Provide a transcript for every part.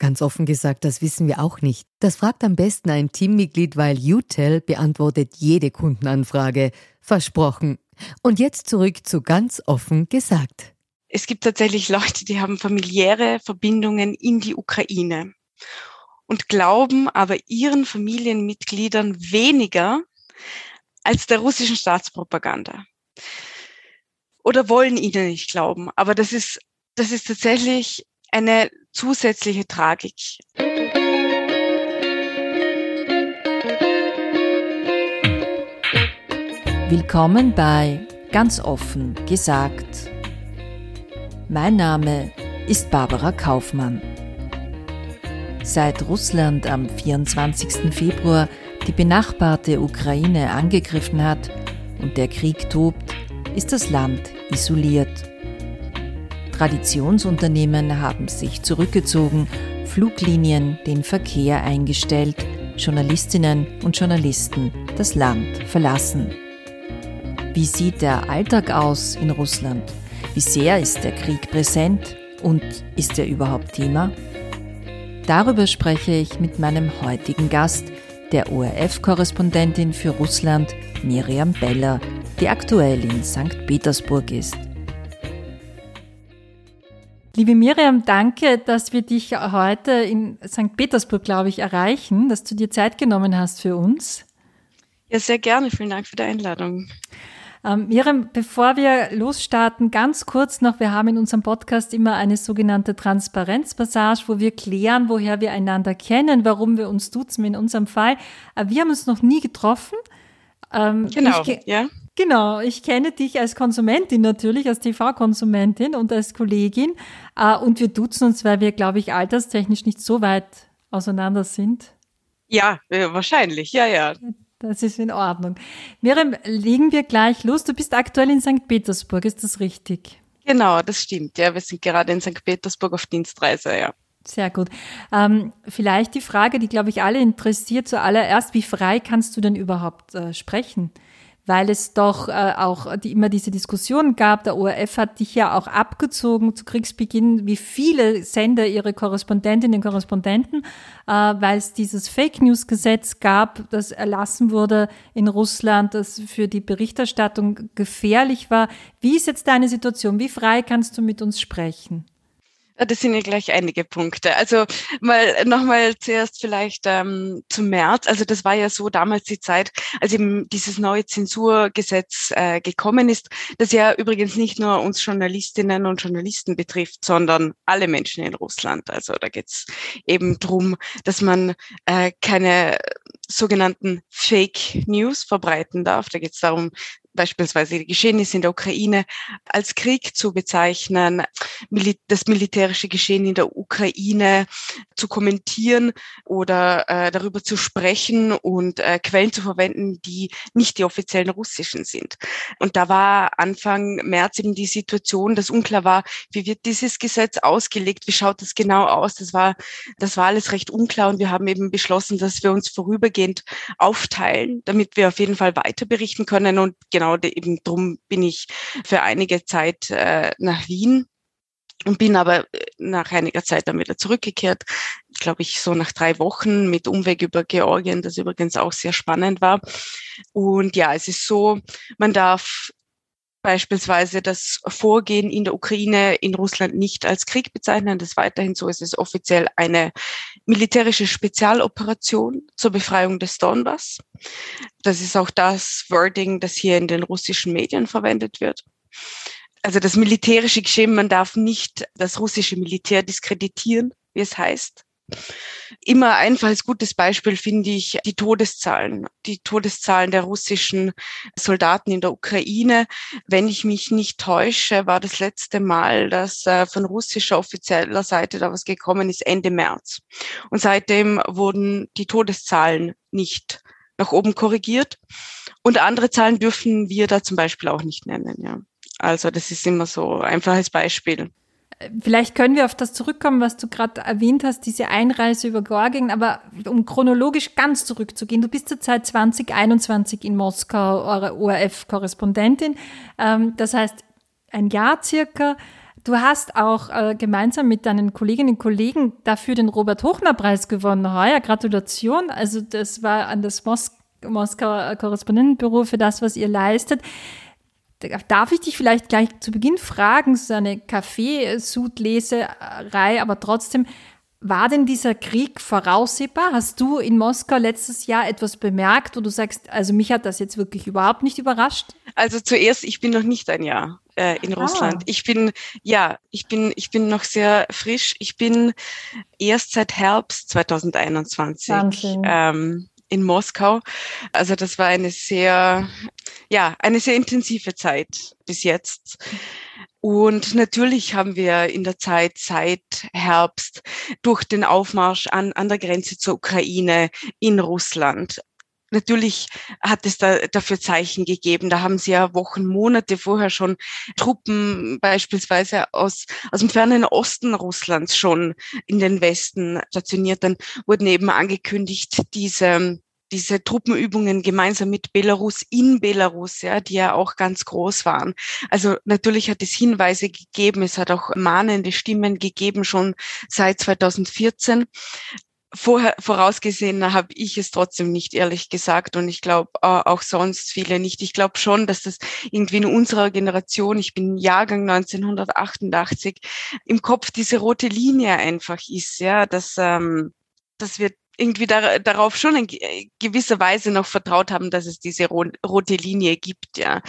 Ganz offen gesagt, das wissen wir auch nicht. Das fragt am besten ein Teammitglied, weil UTEL beantwortet jede Kundenanfrage. Versprochen. Und jetzt zurück zu ganz offen gesagt. Es gibt tatsächlich Leute, die haben familiäre Verbindungen in die Ukraine und glauben aber ihren Familienmitgliedern weniger als der russischen Staatspropaganda. Oder wollen ihnen nicht glauben. Aber das ist, das ist tatsächlich eine zusätzliche Tragik. Willkommen bei Ganz offen gesagt. Mein Name ist Barbara Kaufmann. Seit Russland am 24. Februar die benachbarte Ukraine angegriffen hat und der Krieg tobt, ist das Land isoliert. Traditionsunternehmen haben sich zurückgezogen, Fluglinien den Verkehr eingestellt, Journalistinnen und Journalisten das Land verlassen. Wie sieht der Alltag aus in Russland? Wie sehr ist der Krieg präsent und ist er überhaupt Thema? Darüber spreche ich mit meinem heutigen Gast, der ORF-Korrespondentin für Russland, Miriam Beller, die aktuell in St. Petersburg ist. Liebe Miriam, danke, dass wir dich heute in St. Petersburg, glaube ich, erreichen, dass du dir Zeit genommen hast für uns. Ja, sehr gerne. Vielen Dank für die Einladung. Ähm, Miriam, bevor wir losstarten, ganz kurz noch, wir haben in unserem Podcast immer eine sogenannte Transparenzpassage, wo wir klären, woher wir einander kennen, warum wir uns duzen in unserem Fall. Äh, wir haben uns noch nie getroffen. Ähm, genau, ja. Genau, ich kenne dich als Konsumentin natürlich, als TV-Konsumentin und als Kollegin. Äh, und wir duzen uns, weil wir, glaube ich, alterstechnisch nicht so weit auseinander sind. Ja, äh, wahrscheinlich, ja, ja. Das ist in Ordnung. Miriam, legen wir gleich los. Du bist aktuell in St. Petersburg, ist das richtig? Genau, das stimmt. Ja, wir sind gerade in St. Petersburg auf Dienstreise, ja. Sehr gut. Ähm, vielleicht die Frage, die, glaube ich, alle interessiert, zuallererst, wie frei kannst du denn überhaupt äh, sprechen? Weil es doch äh, auch die, immer diese Diskussion gab. Der ORF hat dich ja auch abgezogen zu Kriegsbeginn, wie viele Sender ihre Korrespondentinnen und Korrespondenten, äh, weil es dieses Fake News Gesetz gab, das erlassen wurde in Russland, das für die Berichterstattung gefährlich war. Wie ist jetzt deine Situation? Wie frei kannst du mit uns sprechen? Das sind ja gleich einige Punkte. Also mal nochmal zuerst vielleicht ähm, zum März. Also das war ja so damals die Zeit, als eben dieses neue Zensurgesetz äh, gekommen ist, das ja übrigens nicht nur uns Journalistinnen und Journalisten betrifft, sondern alle Menschen in Russland. Also da geht's eben drum, dass man äh, keine sogenannten Fake News verbreiten darf. Da geht es darum, beispielsweise die Geschehnisse in der Ukraine als Krieg zu bezeichnen, das militärische Geschehen in der Ukraine zu kommentieren oder äh, darüber zu sprechen und äh, Quellen zu verwenden, die nicht die offiziellen russischen sind. Und da war Anfang März eben die Situation, dass unklar war, wie wird dieses Gesetz ausgelegt, wie schaut das genau aus. Das war, das war alles recht unklar und wir haben eben beschlossen, dass wir uns vorübergehend aufteilen, damit wir auf jeden Fall weiter berichten können und genau eben drum bin ich für einige Zeit äh, nach Wien und bin aber äh, nach einiger Zeit dann wieder zurückgekehrt. Glaube ich, so nach drei Wochen mit Umweg über Georgien, das übrigens auch sehr spannend war. Und ja, es ist so, man darf beispielsweise das Vorgehen in der Ukraine in Russland nicht als Krieg bezeichnen. Das weiterhin so. Es ist offiziell eine militärische Spezialoperation zur Befreiung des Donbass. Das ist auch das Wording, das hier in den russischen Medien verwendet wird. also das militärische Geschehen, man darf nicht das russische Militär diskreditieren, wie es heißt. Immer einfach als gutes Beispiel finde ich die Todeszahlen, die Todeszahlen der russischen Soldaten in der Ukraine. Wenn ich mich nicht täusche, war das letzte Mal, dass äh, von russischer offizieller Seite da was gekommen ist, Ende März. Und seitdem wurden die Todeszahlen nicht nach oben korrigiert. Und andere Zahlen dürfen wir da zum Beispiel auch nicht nennen, ja. Also das ist immer so einfach als Beispiel. Vielleicht können wir auf das zurückkommen, was du gerade erwähnt hast, diese Einreise über Georgien. Aber um chronologisch ganz zurückzugehen, du bist zurzeit 2021 in Moskau, eure ORF-Korrespondentin. Ähm, das heißt, ein Jahr circa. Du hast auch äh, gemeinsam mit deinen Kolleginnen und Kollegen dafür den Robert-Hochner-Preis gewonnen. Heuer, Gratulation. Also das war an das Mos Moskauer Korrespondentenbüro für das, was ihr leistet. Darf ich dich vielleicht gleich zu Beginn fragen, so eine Kaffeesud-Leserei, aber trotzdem, war denn dieser Krieg voraussehbar? Hast du in Moskau letztes Jahr etwas bemerkt, wo du sagst, also mich hat das jetzt wirklich überhaupt nicht überrascht? Also zuerst, ich bin noch nicht ein Jahr äh, in ah. Russland. Ich bin, ja, ich bin, ich bin noch sehr frisch. Ich bin erst seit Herbst 2021 ähm, in Moskau. Also das war eine sehr, ja, eine sehr intensive Zeit bis jetzt. Und natürlich haben wir in der Zeit seit Herbst durch den Aufmarsch an, an der Grenze zur Ukraine in Russland Natürlich hat es da dafür Zeichen gegeben. Da haben sie ja Wochen, Monate vorher schon Truppen beispielsweise aus, aus dem fernen Osten Russlands schon in den Westen stationiert. Dann wurden eben angekündigt, diese diese Truppenübungen gemeinsam mit Belarus in Belarus, ja, die ja auch ganz groß waren. Also natürlich hat es Hinweise gegeben, es hat auch mahnende Stimmen gegeben schon seit 2014 vorher vorausgesehen habe ich es trotzdem nicht ehrlich gesagt und ich glaube auch sonst viele nicht. Ich glaube schon, dass das irgendwie in unserer Generation, ich bin Jahrgang 1988, im Kopf diese rote Linie einfach ist, ja, dass ähm, dass wir irgendwie da, darauf schon in gewisser Weise noch vertraut haben, dass es diese rote Linie gibt, ja.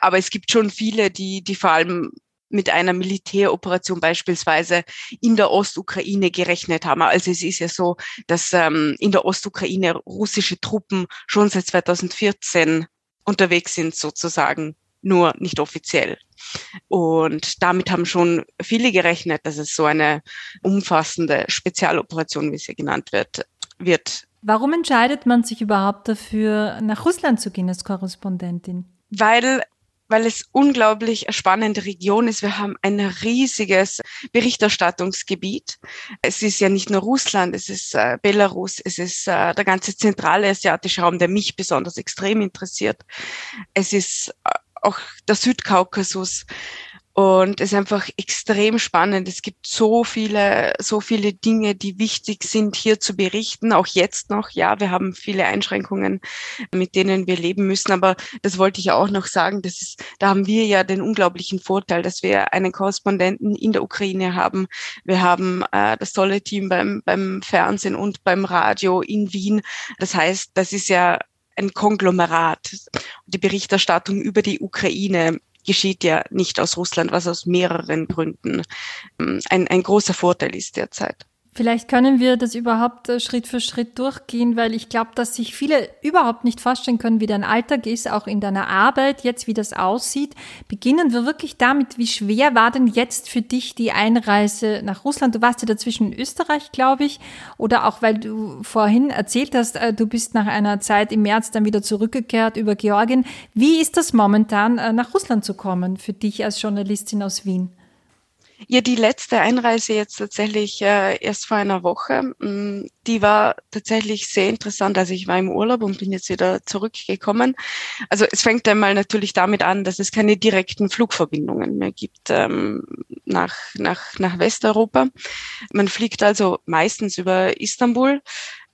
Aber es gibt schon viele, die, die vor allem mit einer Militäroperation beispielsweise in der Ostukraine gerechnet haben. Also es ist ja so, dass ähm, in der Ostukraine russische Truppen schon seit 2014 unterwegs sind sozusagen, nur nicht offiziell. Und damit haben schon viele gerechnet, dass es so eine umfassende Spezialoperation, wie sie genannt wird, wird. Warum entscheidet man sich überhaupt dafür, nach Russland zu gehen als Korrespondentin? Weil weil es unglaublich spannende Region ist. Wir haben ein riesiges Berichterstattungsgebiet. Es ist ja nicht nur Russland, es ist äh, Belarus, es ist äh, der ganze zentrale asiatische Raum, der mich besonders extrem interessiert. Es ist äh, auch der Südkaukasus. Und es ist einfach extrem spannend. Es gibt so viele, so viele Dinge, die wichtig sind, hier zu berichten. Auch jetzt noch. Ja, wir haben viele Einschränkungen, mit denen wir leben müssen. Aber das wollte ich auch noch sagen. Das ist, da haben wir ja den unglaublichen Vorteil, dass wir einen Korrespondenten in der Ukraine haben. Wir haben äh, das tolle Team beim, beim Fernsehen und beim Radio in Wien. Das heißt, das ist ja ein Konglomerat. Die Berichterstattung über die Ukraine geschieht ja nicht aus Russland, was aus mehreren Gründen ähm, ein, ein großer Vorteil ist derzeit. Vielleicht können wir das überhaupt äh, Schritt für Schritt durchgehen, weil ich glaube, dass sich viele überhaupt nicht vorstellen können, wie dein Alltag ist, auch in deiner Arbeit, jetzt wie das aussieht. Beginnen wir wirklich damit, wie schwer war denn jetzt für dich die Einreise nach Russland? Du warst ja dazwischen in Österreich, glaube ich, oder auch weil du vorhin erzählt hast, äh, du bist nach einer Zeit im März dann wieder zurückgekehrt über Georgien. Wie ist das momentan, äh, nach Russland zu kommen für dich als Journalistin aus Wien? Ja, die letzte Einreise jetzt tatsächlich äh, erst vor einer Woche. Mm, die war tatsächlich sehr interessant. Also ich war im Urlaub und bin jetzt wieder zurückgekommen. Also es fängt einmal natürlich damit an, dass es keine direkten Flugverbindungen mehr gibt ähm, nach, nach, nach Westeuropa. Man fliegt also meistens über Istanbul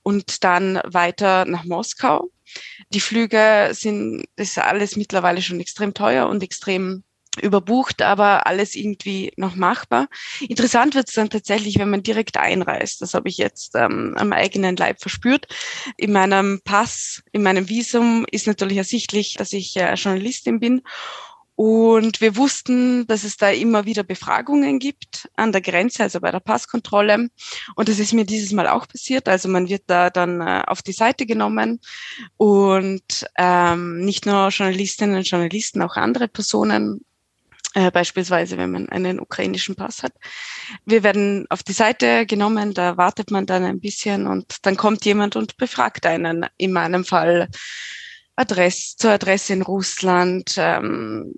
und dann weiter nach Moskau. Die Flüge sind, das ist alles mittlerweile schon extrem teuer und extrem überbucht, aber alles irgendwie noch machbar. Interessant wird es dann tatsächlich, wenn man direkt einreist. Das habe ich jetzt ähm, am eigenen Leib verspürt. In meinem Pass, in meinem Visum ist natürlich ersichtlich, dass ich äh, Journalistin bin. Und wir wussten, dass es da immer wieder Befragungen gibt an der Grenze, also bei der Passkontrolle. Und das ist mir dieses Mal auch passiert. Also man wird da dann äh, auf die Seite genommen und ähm, nicht nur Journalistinnen und Journalisten, auch andere Personen äh, beispielsweise wenn man einen ukrainischen Pass hat. Wir werden auf die Seite genommen, da wartet man dann ein bisschen und dann kommt jemand und befragt einen. In meinem Fall Adresse, zur Adresse in Russland, ähm,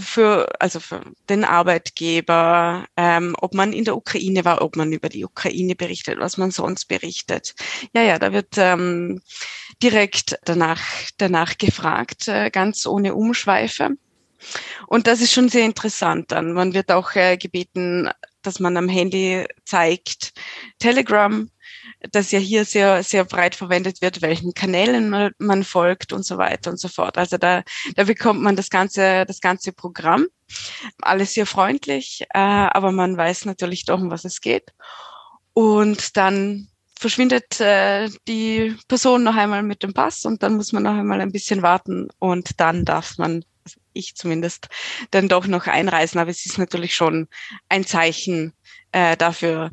für, also für den Arbeitgeber, ähm, ob man in der Ukraine war, ob man über die Ukraine berichtet, was man sonst berichtet. Ja, ja, da wird ähm, direkt danach, danach gefragt, äh, ganz ohne Umschweife. Und das ist schon sehr interessant dann. Man wird auch äh, gebeten, dass man am Handy zeigt, Telegram, das ja hier sehr, sehr breit verwendet wird, welchen Kanälen man, folgt und so weiter und so fort. Also da, da bekommt man das ganze, das ganze Programm. Alles sehr freundlich, äh, aber man weiß natürlich doch, um was es geht. Und dann verschwindet äh, die Person noch einmal mit dem Pass und dann muss man noch einmal ein bisschen warten und dann darf man ich zumindest, dann doch noch einreisen. Aber es ist natürlich schon ein Zeichen äh, dafür,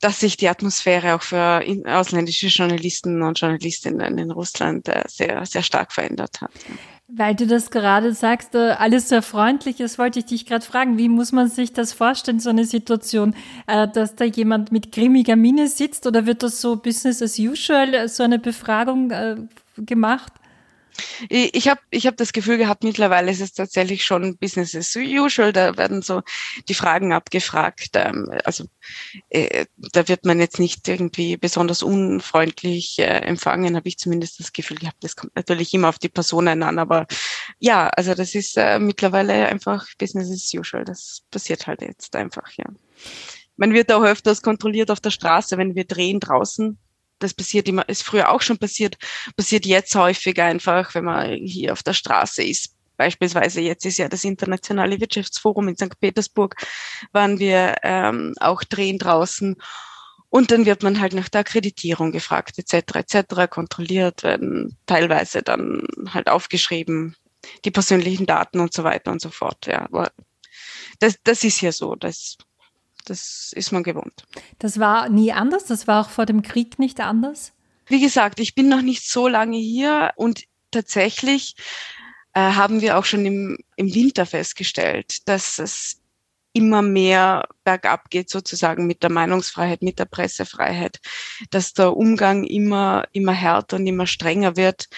dass sich die Atmosphäre auch für ausländische Journalisten und Journalistinnen in Russland äh, sehr, sehr stark verändert hat. Weil du das gerade sagst, äh, alles sehr freundlich ist, wollte ich dich gerade fragen, wie muss man sich das vorstellen, so eine Situation, äh, dass da jemand mit grimmiger Miene sitzt oder wird das so Business as usual, so eine Befragung gemacht? Ich habe ich hab das Gefühl gehabt, mittlerweile ist es tatsächlich schon Business as usual. Da werden so die Fragen abgefragt. Ähm, also äh, da wird man jetzt nicht irgendwie besonders unfreundlich äh, empfangen, habe ich zumindest das Gefühl gehabt. Das kommt natürlich immer auf die Personen an. Aber ja, also das ist äh, mittlerweile einfach Business as usual. Das passiert halt jetzt einfach, ja. Man wird auch öfters kontrolliert auf der Straße, wenn wir drehen draußen das passiert immer, ist früher auch schon passiert, passiert jetzt häufig einfach, wenn man hier auf der Straße ist. Beispielsweise jetzt ist ja das Internationale Wirtschaftsforum in St. Petersburg, waren wir ähm, auch drehen draußen. Und dann wird man halt nach der Akkreditierung gefragt, etc., etc., kontrolliert werden, teilweise dann halt aufgeschrieben, die persönlichen Daten und so weiter und so fort. Ja, aber das, das ist ja so. Das das ist man gewohnt. Das war nie anders? Das war auch vor dem Krieg nicht anders? Wie gesagt, ich bin noch nicht so lange hier und tatsächlich äh, haben wir auch schon im, im Winter festgestellt, dass es immer mehr bergab geht sozusagen mit der Meinungsfreiheit, mit der Pressefreiheit, dass der Umgang immer, immer härter und immer strenger wird.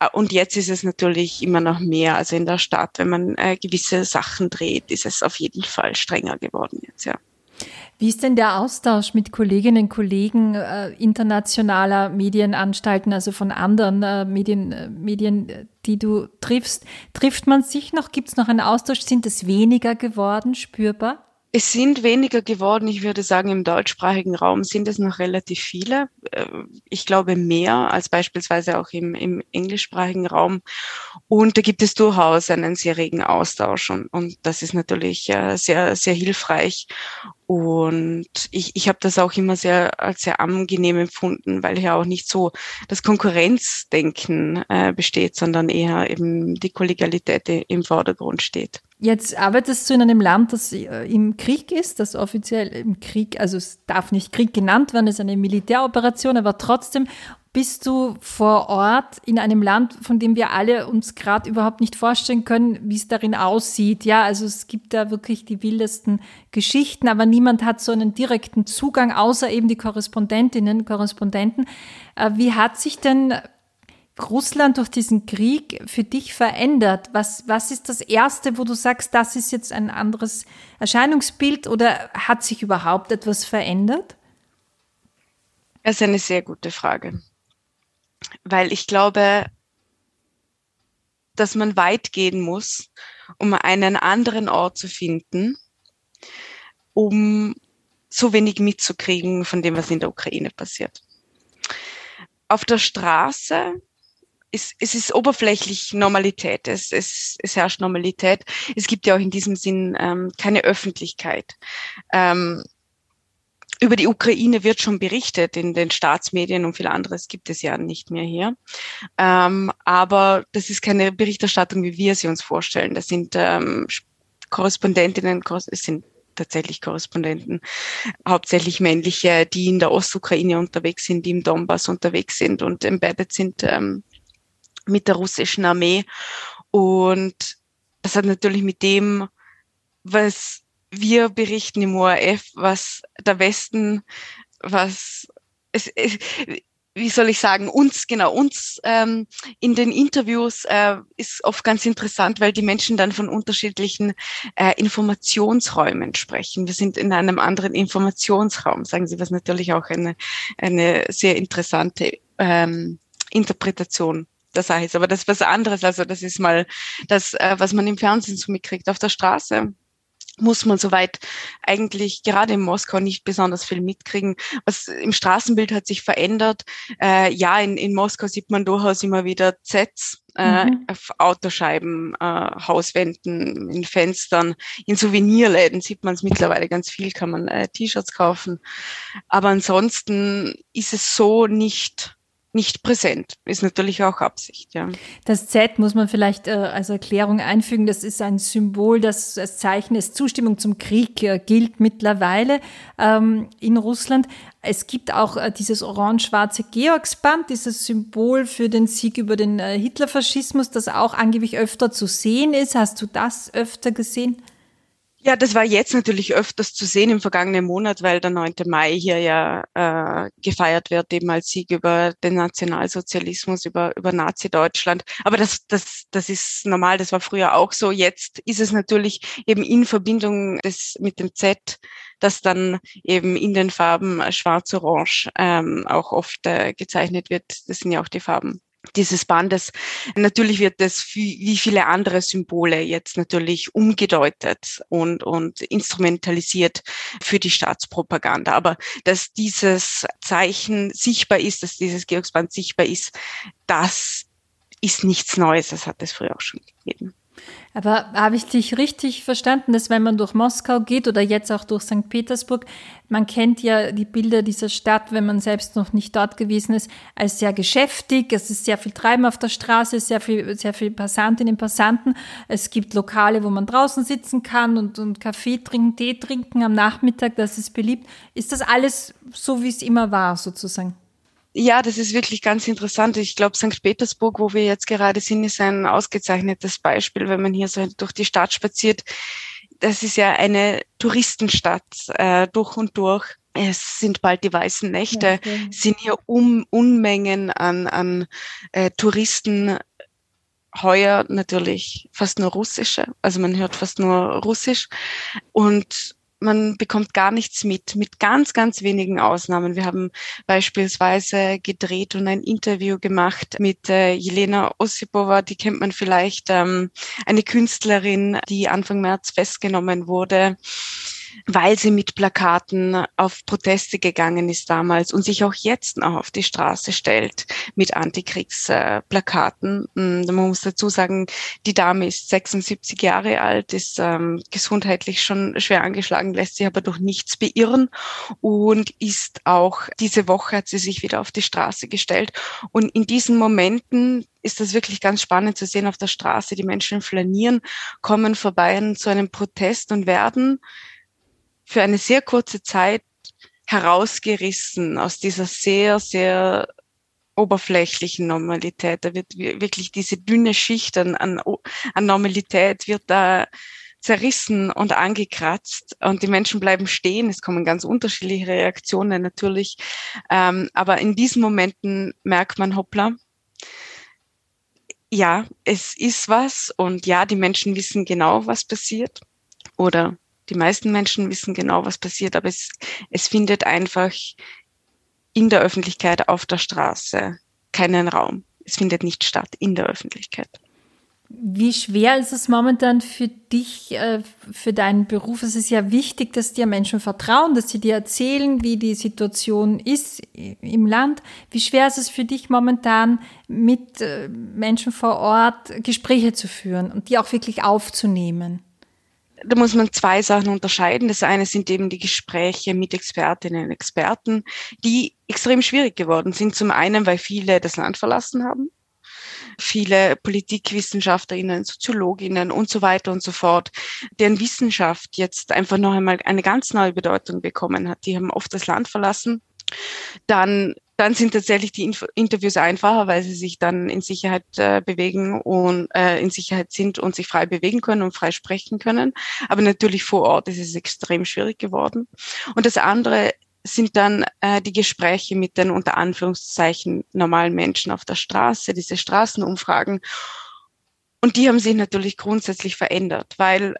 Äh, und jetzt ist es natürlich immer noch mehr. Also in der Stadt, wenn man äh, gewisse Sachen dreht, ist es auf jeden Fall strenger geworden jetzt, ja. Wie ist denn der Austausch mit Kolleginnen und Kollegen äh, internationaler Medienanstalten, also von anderen äh, Medien, äh, Medien, die du triffst? Trifft man sich noch? Gibt es noch einen Austausch? Sind es weniger geworden, spürbar? Es sind weniger geworden. Ich würde sagen, im deutschsprachigen Raum sind es noch relativ viele. Äh, ich glaube mehr als beispielsweise auch im, im englischsprachigen Raum. Und da gibt es durchaus einen sehr regen Austausch und, und das ist natürlich äh, sehr, sehr hilfreich. Und ich, ich habe das auch immer sehr als sehr angenehm empfunden, weil hier auch nicht so das Konkurrenzdenken äh, besteht, sondern eher eben die Kollegialität im Vordergrund steht. Jetzt arbeitest du in einem Land, das äh, im Krieg ist, das offiziell im Krieg, also es darf nicht Krieg genannt werden, es ist eine Militäroperation, aber trotzdem bist du vor Ort in einem Land, von dem wir alle uns gerade überhaupt nicht vorstellen können, wie es darin aussieht. Ja, also es gibt da wirklich die wildesten Geschichten, aber niemand hat so einen direkten Zugang, außer eben die Korrespondentinnen, Korrespondenten. Äh, wie hat sich denn Russland durch diesen Krieg für dich verändert? Was, was ist das Erste, wo du sagst, das ist jetzt ein anderes Erscheinungsbild oder hat sich überhaupt etwas verändert? Das ist eine sehr gute Frage weil ich glaube, dass man weit gehen muss, um einen anderen Ort zu finden, um so wenig mitzukriegen von dem, was in der Ukraine passiert. Auf der Straße ist, es ist oberflächlich Normalität. Es, es, es herrscht Normalität. Es gibt ja auch in diesem Sinn ähm, keine Öffentlichkeit. Ähm, über die Ukraine wird schon berichtet in den Staatsmedien und viel anderes gibt es ja nicht mehr hier. Ähm, aber das ist keine Berichterstattung, wie wir sie uns vorstellen. Das sind ähm, Korrespondentinnen, es sind tatsächlich Korrespondenten, hauptsächlich männliche, die in der Ostukraine unterwegs sind, die im Donbass unterwegs sind und embedded sind ähm, mit der russischen Armee. Und das hat natürlich mit dem, was wir berichten im ORF, was der Westen, was es, es, wie soll ich sagen, uns, genau, uns ähm, in den Interviews äh, ist oft ganz interessant, weil die Menschen dann von unterschiedlichen äh, Informationsräumen sprechen. Wir sind in einem anderen Informationsraum, sagen Sie, was natürlich auch eine, eine sehr interessante ähm, Interpretation der Sache ist. Aber das ist was anderes. Also das ist mal das, äh, was man im Fernsehen so mitkriegt. Auf der Straße muss man soweit eigentlich gerade in Moskau nicht besonders viel mitkriegen. Was im Straßenbild hat sich verändert. Äh, ja, in, in Moskau sieht man durchaus immer wieder Zs äh, mhm. auf Autoscheiben, äh, Hauswänden, in Fenstern. In Souvenirläden sieht man es mittlerweile ganz viel, kann man äh, T-Shirts kaufen. Aber ansonsten ist es so nicht nicht präsent. Ist natürlich auch Absicht, ja. Das Z muss man vielleicht äh, als Erklärung einfügen. Das ist ein Symbol, das als Zeichen ist Zustimmung zum Krieg äh, gilt mittlerweile ähm, in Russland. Es gibt auch äh, dieses orange-schwarze Georgsband, dieses Symbol für den Sieg über den äh, Hitlerfaschismus, das auch angeblich öfter zu sehen ist. Hast du das öfter gesehen? Ja, das war jetzt natürlich öfters zu sehen im vergangenen Monat, weil der 9. Mai hier ja äh, gefeiert wird, eben als Sieg über den Nationalsozialismus, über, über Nazi-Deutschland. Aber das, das, das ist normal, das war früher auch so. Jetzt ist es natürlich eben in Verbindung des, mit dem Z, das dann eben in den Farben schwarz-orange ähm, auch oft äh, gezeichnet wird. Das sind ja auch die Farben dieses Bandes. Natürlich wird es wie viele andere Symbole jetzt natürlich umgedeutet und, und instrumentalisiert für die Staatspropaganda. Aber dass dieses Zeichen sichtbar ist, dass dieses Georgsband sichtbar ist, das ist nichts Neues. Das hat es früher auch schon gegeben. Aber habe ich dich richtig verstanden, dass wenn man durch Moskau geht oder jetzt auch durch St. Petersburg, man kennt ja die Bilder dieser Stadt, wenn man selbst noch nicht dort gewesen ist, als sehr geschäftig. Es ist sehr viel Treiben auf der Straße, sehr viel, sehr viel Passantinnen und Passanten. Es gibt Lokale, wo man draußen sitzen kann und, und Kaffee trinken, Tee trinken am Nachmittag. Das ist beliebt. Ist das alles so, wie es immer war, sozusagen? Ja, das ist wirklich ganz interessant. Ich glaube, St. Petersburg, wo wir jetzt gerade sind, ist ein ausgezeichnetes Beispiel, wenn man hier so durch die Stadt spaziert. Das ist ja eine Touristenstadt äh, durch und durch. Es sind bald die weißen Nächte. Okay. Es sind hier um, Unmengen an, an äh, Touristen. Heuer natürlich fast nur russische. Also man hört fast nur russisch. Und man bekommt gar nichts mit, mit ganz, ganz wenigen Ausnahmen. Wir haben beispielsweise gedreht und ein Interview gemacht mit äh, Jelena Osipova, die kennt man vielleicht, ähm, eine Künstlerin, die Anfang März festgenommen wurde weil sie mit Plakaten auf Proteste gegangen ist damals und sich auch jetzt noch auf die Straße stellt mit Antikriegsplakaten. Mm, man muss dazu sagen, die Dame ist 76 Jahre alt, ist ähm, gesundheitlich schon schwer angeschlagen, lässt sich aber durch nichts beirren und ist auch diese Woche hat sie sich wieder auf die Straße gestellt. Und in diesen Momenten ist das wirklich ganz spannend zu sehen auf der Straße. Die Menschen flanieren, kommen vorbei zu einem Protest und werden für eine sehr kurze Zeit herausgerissen aus dieser sehr, sehr oberflächlichen Normalität. Da wird wirklich diese dünne Schicht an, an, an Normalität wird da zerrissen und angekratzt und die Menschen bleiben stehen. Es kommen ganz unterschiedliche Reaktionen natürlich. Ähm, aber in diesen Momenten merkt man, hoppla, ja, es ist was und ja, die Menschen wissen genau, was passiert oder die meisten Menschen wissen genau, was passiert, aber es, es findet einfach in der Öffentlichkeit auf der Straße keinen Raum. Es findet nicht statt in der Öffentlichkeit. Wie schwer ist es momentan für dich, äh, für deinen Beruf? Es ist ja wichtig, dass dir Menschen vertrauen, dass sie dir erzählen, wie die Situation ist im Land. Wie schwer ist es für dich momentan, mit äh, Menschen vor Ort Gespräche zu führen und die auch wirklich aufzunehmen? Da muss man zwei Sachen unterscheiden. Das eine sind eben die Gespräche mit Expertinnen und Experten, die extrem schwierig geworden sind. Zum einen, weil viele das Land verlassen haben. Viele Politikwissenschaftlerinnen, Soziologinnen und so weiter und so fort, deren Wissenschaft jetzt einfach noch einmal eine ganz neue Bedeutung bekommen hat. Die haben oft das Land verlassen. Dann dann sind tatsächlich die Inf Interviews einfacher, weil sie sich dann in Sicherheit äh, bewegen und äh, in Sicherheit sind und sich frei bewegen können und frei sprechen können. Aber natürlich vor Ort ist es extrem schwierig geworden. Und das andere sind dann äh, die Gespräche mit den unter Anführungszeichen normalen Menschen auf der Straße, diese Straßenumfragen. Und die haben sich natürlich grundsätzlich verändert, weil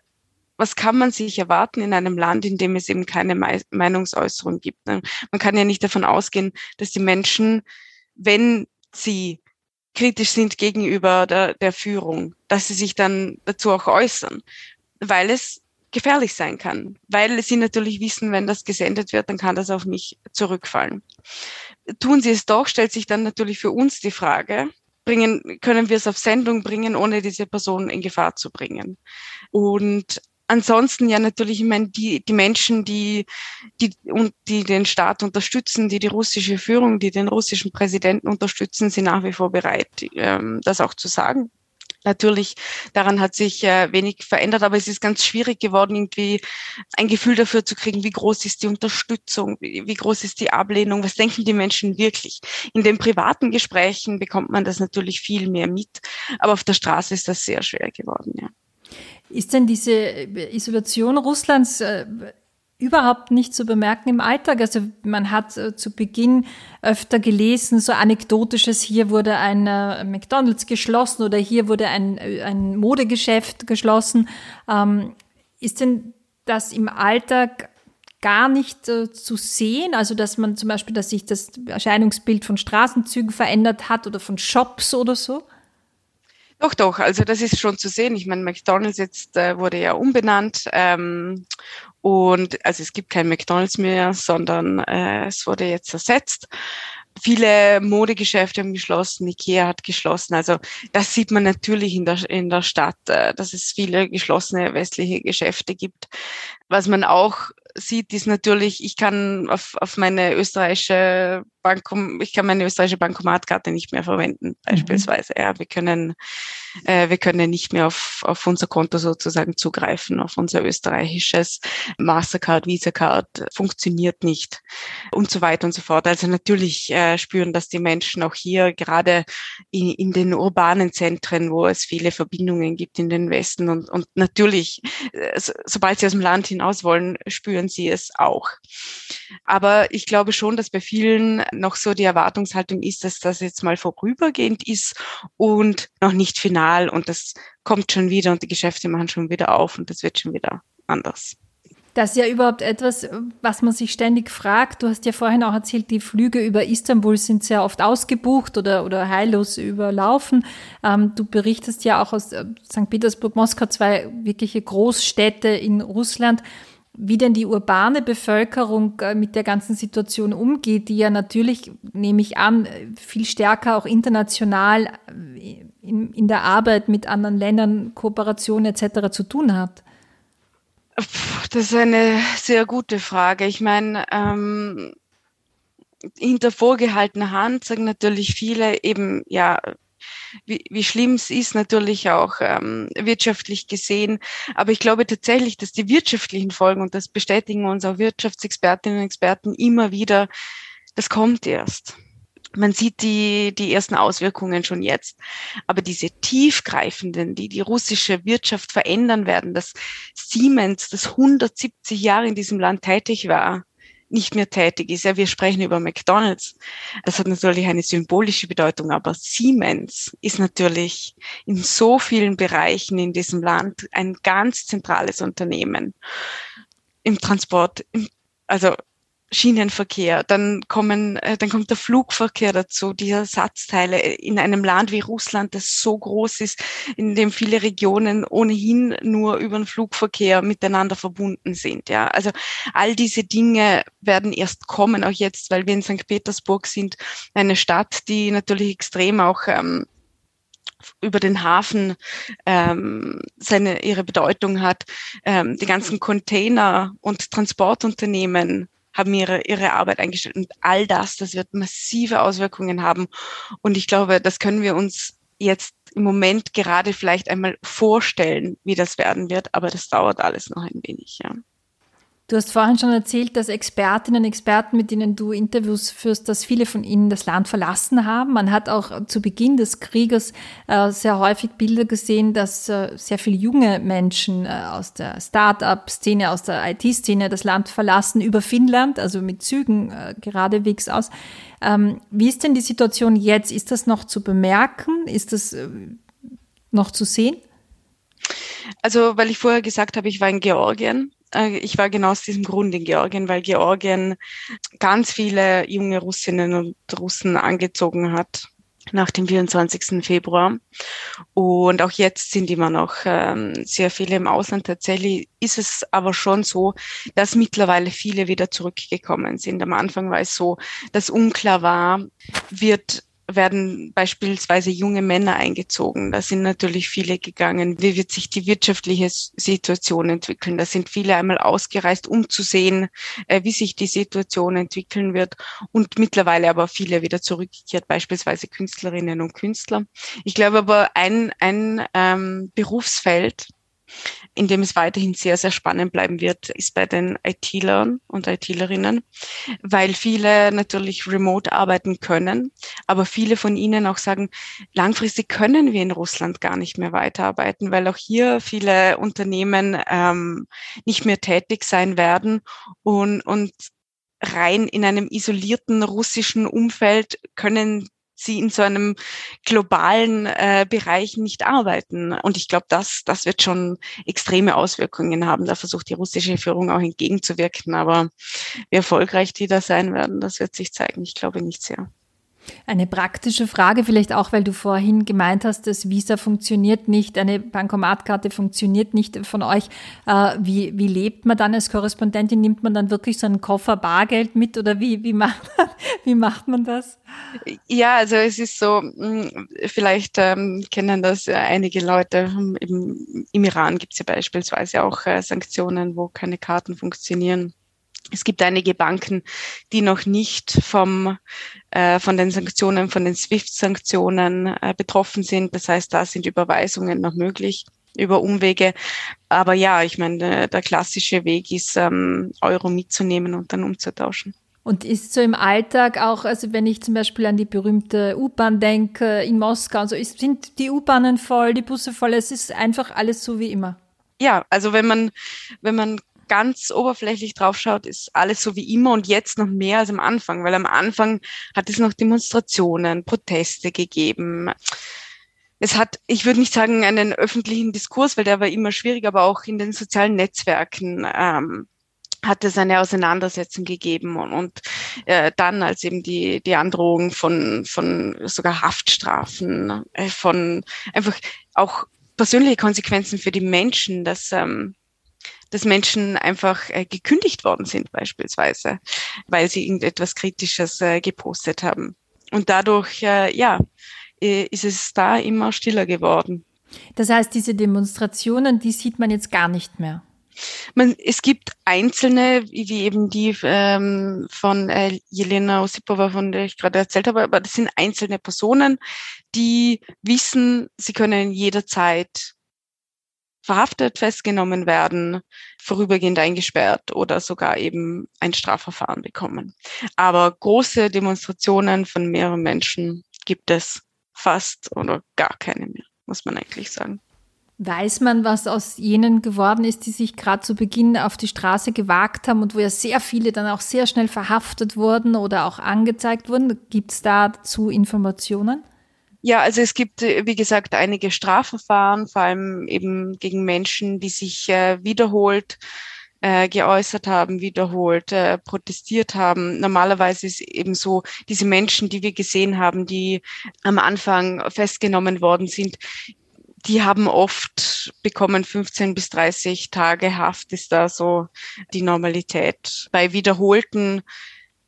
was kann man sich erwarten in einem Land, in dem es eben keine Meinungsäußerung gibt? Ne? Man kann ja nicht davon ausgehen, dass die Menschen, wenn sie kritisch sind gegenüber der, der Führung, dass sie sich dann dazu auch äußern, weil es gefährlich sein kann, weil sie natürlich wissen, wenn das gesendet wird, dann kann das auf mich zurückfallen. Tun sie es doch, stellt sich dann natürlich für uns die Frage, bringen, können wir es auf Sendung bringen, ohne diese Person in Gefahr zu bringen? Und ansonsten ja natürlich, ich meine, die, die Menschen, die, die, und die den Staat unterstützen, die die russische Führung, die den russischen Präsidenten unterstützen, sind nach wie vor bereit, ähm, das auch zu sagen. Natürlich, daran hat sich äh, wenig verändert, aber es ist ganz schwierig geworden, irgendwie ein Gefühl dafür zu kriegen, wie groß ist die Unterstützung, wie, wie groß ist die Ablehnung, was denken die Menschen wirklich. In den privaten Gesprächen bekommt man das natürlich viel mehr mit, aber auf der Straße ist das sehr schwer geworden, ja. Ist denn diese Isolation Russlands äh, überhaupt nicht zu bemerken im Alltag? Also man hat äh, zu Beginn öfter gelesen, so anekdotisches, hier wurde ein äh, McDonald's geschlossen oder hier wurde ein, ein Modegeschäft geschlossen. Ähm, ist denn das im Alltag gar nicht zu sehen? Also dass man zum Beispiel, dass sich das Erscheinungsbild von Straßenzügen verändert hat oder von Shops oder so? Doch, doch, also das ist schon zu sehen. Ich meine, McDonalds jetzt äh, wurde ja umbenannt ähm, und also es gibt kein McDonalds mehr, sondern äh, es wurde jetzt ersetzt. Viele Modegeschäfte haben geschlossen, Ikea hat geschlossen. Also das sieht man natürlich in der, in der Stadt, äh, dass es viele geschlossene westliche Geschäfte gibt. Was man auch sieht, ist natürlich, ich kann auf, auf meine österreichische Bankom, ich kann meine österreichische Bankomatkarte nicht mehr verwenden, mhm. beispielsweise. Mhm. Ja, wir können, äh, wir können nicht mehr auf, auf unser Konto sozusagen zugreifen, auf unser österreichisches Mastercard, Visa Card funktioniert nicht und so weiter und so fort. Also natürlich äh, spüren das die Menschen auch hier, gerade in, in den urbanen Zentren, wo es viele Verbindungen gibt in den Westen und, und natürlich, äh, so, sobald sie aus dem Land hinaus wollen, spüren sie es auch. Aber ich glaube schon, dass bei vielen noch so die Erwartungshaltung ist, dass das jetzt mal vorübergehend ist und noch nicht final und das kommt schon wieder und die Geschäfte machen schon wieder auf und das wird schon wieder anders. Das ist ja überhaupt etwas, was man sich ständig fragt. Du hast ja vorhin auch erzählt, die Flüge über Istanbul sind sehr oft ausgebucht oder, oder heillos überlaufen. Ähm, du berichtest ja auch aus äh, St. Petersburg, Moskau, zwei wirkliche Großstädte in Russland wie denn die urbane Bevölkerung äh, mit der ganzen Situation umgeht, die ja natürlich, nehme ich an, viel stärker auch international äh, in, in der Arbeit mit anderen Ländern, Kooperation etc. zu tun hat? Das ist eine sehr gute Frage. Ich meine, ähm, hinter vorgehaltener Hand sagen natürlich viele eben, ja, wie, wie schlimm es ist, natürlich auch ähm, wirtschaftlich gesehen. Aber ich glaube tatsächlich, dass die wirtschaftlichen Folgen, und das bestätigen uns auch Wirtschaftsexpertinnen und Experten immer wieder, das kommt erst. Man sieht die, die ersten Auswirkungen schon jetzt. Aber diese tiefgreifenden, die die russische Wirtschaft verändern werden, dass Siemens, das 170 Jahre in diesem Land tätig war, nicht mehr tätig ist. Ja, wir sprechen über McDonald's. Das hat natürlich eine symbolische Bedeutung, aber Siemens ist natürlich in so vielen Bereichen in diesem Land ein ganz zentrales Unternehmen. Im Transport, also Schienenverkehr, dann kommen, äh, dann kommt der Flugverkehr dazu, die Ersatzteile in einem Land wie Russland, das so groß ist, in dem viele Regionen ohnehin nur über den Flugverkehr miteinander verbunden sind. Ja, also all diese Dinge werden erst kommen, auch jetzt, weil wir in St. Petersburg sind, eine Stadt, die natürlich extrem auch ähm, über den Hafen ähm, seine ihre Bedeutung hat. Ähm, die ganzen Container und Transportunternehmen haben ihre, ihre Arbeit eingestellt. Und all das, das wird massive Auswirkungen haben. Und ich glaube, das können wir uns jetzt im Moment gerade vielleicht einmal vorstellen, wie das werden wird. Aber das dauert alles noch ein wenig, ja. Du hast vorhin schon erzählt, dass Expertinnen und Experten, mit denen du Interviews führst, dass viele von ihnen das Land verlassen haben. Man hat auch zu Beginn des Krieges äh, sehr häufig Bilder gesehen, dass äh, sehr viele junge Menschen äh, aus der Start-up-Szene, aus der IT-Szene das Land verlassen über Finnland, also mit Zügen äh, geradewegs aus. Ähm, wie ist denn die Situation jetzt? Ist das noch zu bemerken? Ist das äh, noch zu sehen? Also, weil ich vorher gesagt habe, ich war in Georgien ich war genau aus diesem Grund in Georgien, weil Georgien ganz viele junge Russinnen und Russen angezogen hat nach dem 24. Februar. Und auch jetzt sind immer noch ähm, sehr viele im Ausland. Tatsächlich ist es aber schon so, dass mittlerweile viele wieder zurückgekommen sind. Am Anfang war es so, dass unklar war, wird werden beispielsweise junge Männer eingezogen. Da sind natürlich viele gegangen. Wie wird sich die wirtschaftliche Situation entwickeln? Da sind viele einmal ausgereist, um zu sehen, äh, wie sich die Situation entwickeln wird. Und mittlerweile aber viele wieder zurückgekehrt, beispielsweise Künstlerinnen und Künstler. Ich glaube aber, ein, ein ähm, Berufsfeld, in dem es weiterhin sehr, sehr spannend bleiben wird, ist bei den IT-Lern und IT-Lerinnen, weil viele natürlich remote arbeiten können, aber viele von ihnen auch sagen, langfristig können wir in Russland gar nicht mehr weiterarbeiten, weil auch hier viele Unternehmen ähm, nicht mehr tätig sein werden und, und rein in einem isolierten russischen Umfeld können sie in so einem globalen äh, Bereich nicht arbeiten. Und ich glaube, das, das wird schon extreme Auswirkungen haben. Da versucht die russische Führung auch entgegenzuwirken. Aber wie erfolgreich die da sein werden, das wird sich zeigen. Ich glaube nicht sehr. Eine praktische Frage vielleicht auch, weil du vorhin gemeint hast, das Visa funktioniert nicht, eine Bankomatkarte funktioniert nicht von euch. Äh, wie, wie lebt man dann als Korrespondentin? Nimmt man dann wirklich so einen Koffer Bargeld mit oder wie, wie, macht, wie macht man das? Ja, also es ist so, hm, vielleicht ähm, kennen das einige Leute. Im, im Iran gibt es ja beispielsweise auch äh, Sanktionen, wo keine Karten funktionieren. Es gibt einige Banken, die noch nicht vom, äh, von den Sanktionen, von den SWIFT-Sanktionen äh, betroffen sind. Das heißt, da sind Überweisungen noch möglich über Umwege. Aber ja, ich meine, der, der klassische Weg ist, ähm, Euro mitzunehmen und dann umzutauschen. Und ist so im Alltag auch, also wenn ich zum Beispiel an die berühmte U-Bahn denke in Moskau, also ist, sind die U-Bahnen voll, die Busse voll, es ist einfach alles so wie immer. Ja, also wenn man, wenn man ganz oberflächlich draufschaut, ist alles so wie immer und jetzt noch mehr als am Anfang, weil am Anfang hat es noch Demonstrationen, Proteste gegeben. Es hat, ich würde nicht sagen, einen öffentlichen Diskurs, weil der war immer schwierig, aber auch in den sozialen Netzwerken ähm, hat es eine Auseinandersetzung gegeben und, und äh, dann als eben die die Androhung von von sogar Haftstrafen äh, von einfach auch persönliche Konsequenzen für die Menschen, dass ähm, dass Menschen einfach äh, gekündigt worden sind beispielsweise, weil sie irgendetwas Kritisches äh, gepostet haben. Und dadurch, äh, ja, äh, ist es da immer stiller geworden. Das heißt, diese Demonstrationen, die sieht man jetzt gar nicht mehr. Man, es gibt einzelne, wie eben die ähm, von äh, Jelena Osipova, von der ich gerade erzählt habe, aber das sind einzelne Personen, die wissen, sie können jederzeit verhaftet, festgenommen werden, vorübergehend eingesperrt oder sogar eben ein Strafverfahren bekommen. Aber große Demonstrationen von mehreren Menschen gibt es fast oder gar keine mehr, muss man eigentlich sagen. Weiß man, was aus jenen geworden ist, die sich gerade zu Beginn auf die Straße gewagt haben und wo ja sehr viele dann auch sehr schnell verhaftet wurden oder auch angezeigt wurden? Gibt es dazu Informationen? Ja, also es gibt, äh, wie gesagt, einige Strafverfahren, vor allem eben gegen Menschen, die sich äh, wiederholt äh, geäußert haben, wiederholt äh, protestiert haben. Normalerweise ist eben so, diese Menschen, die wir gesehen haben, die am Anfang festgenommen worden sind, die haben oft bekommen 15 bis 30 Tage Haft, ist da so die Normalität. Bei wiederholten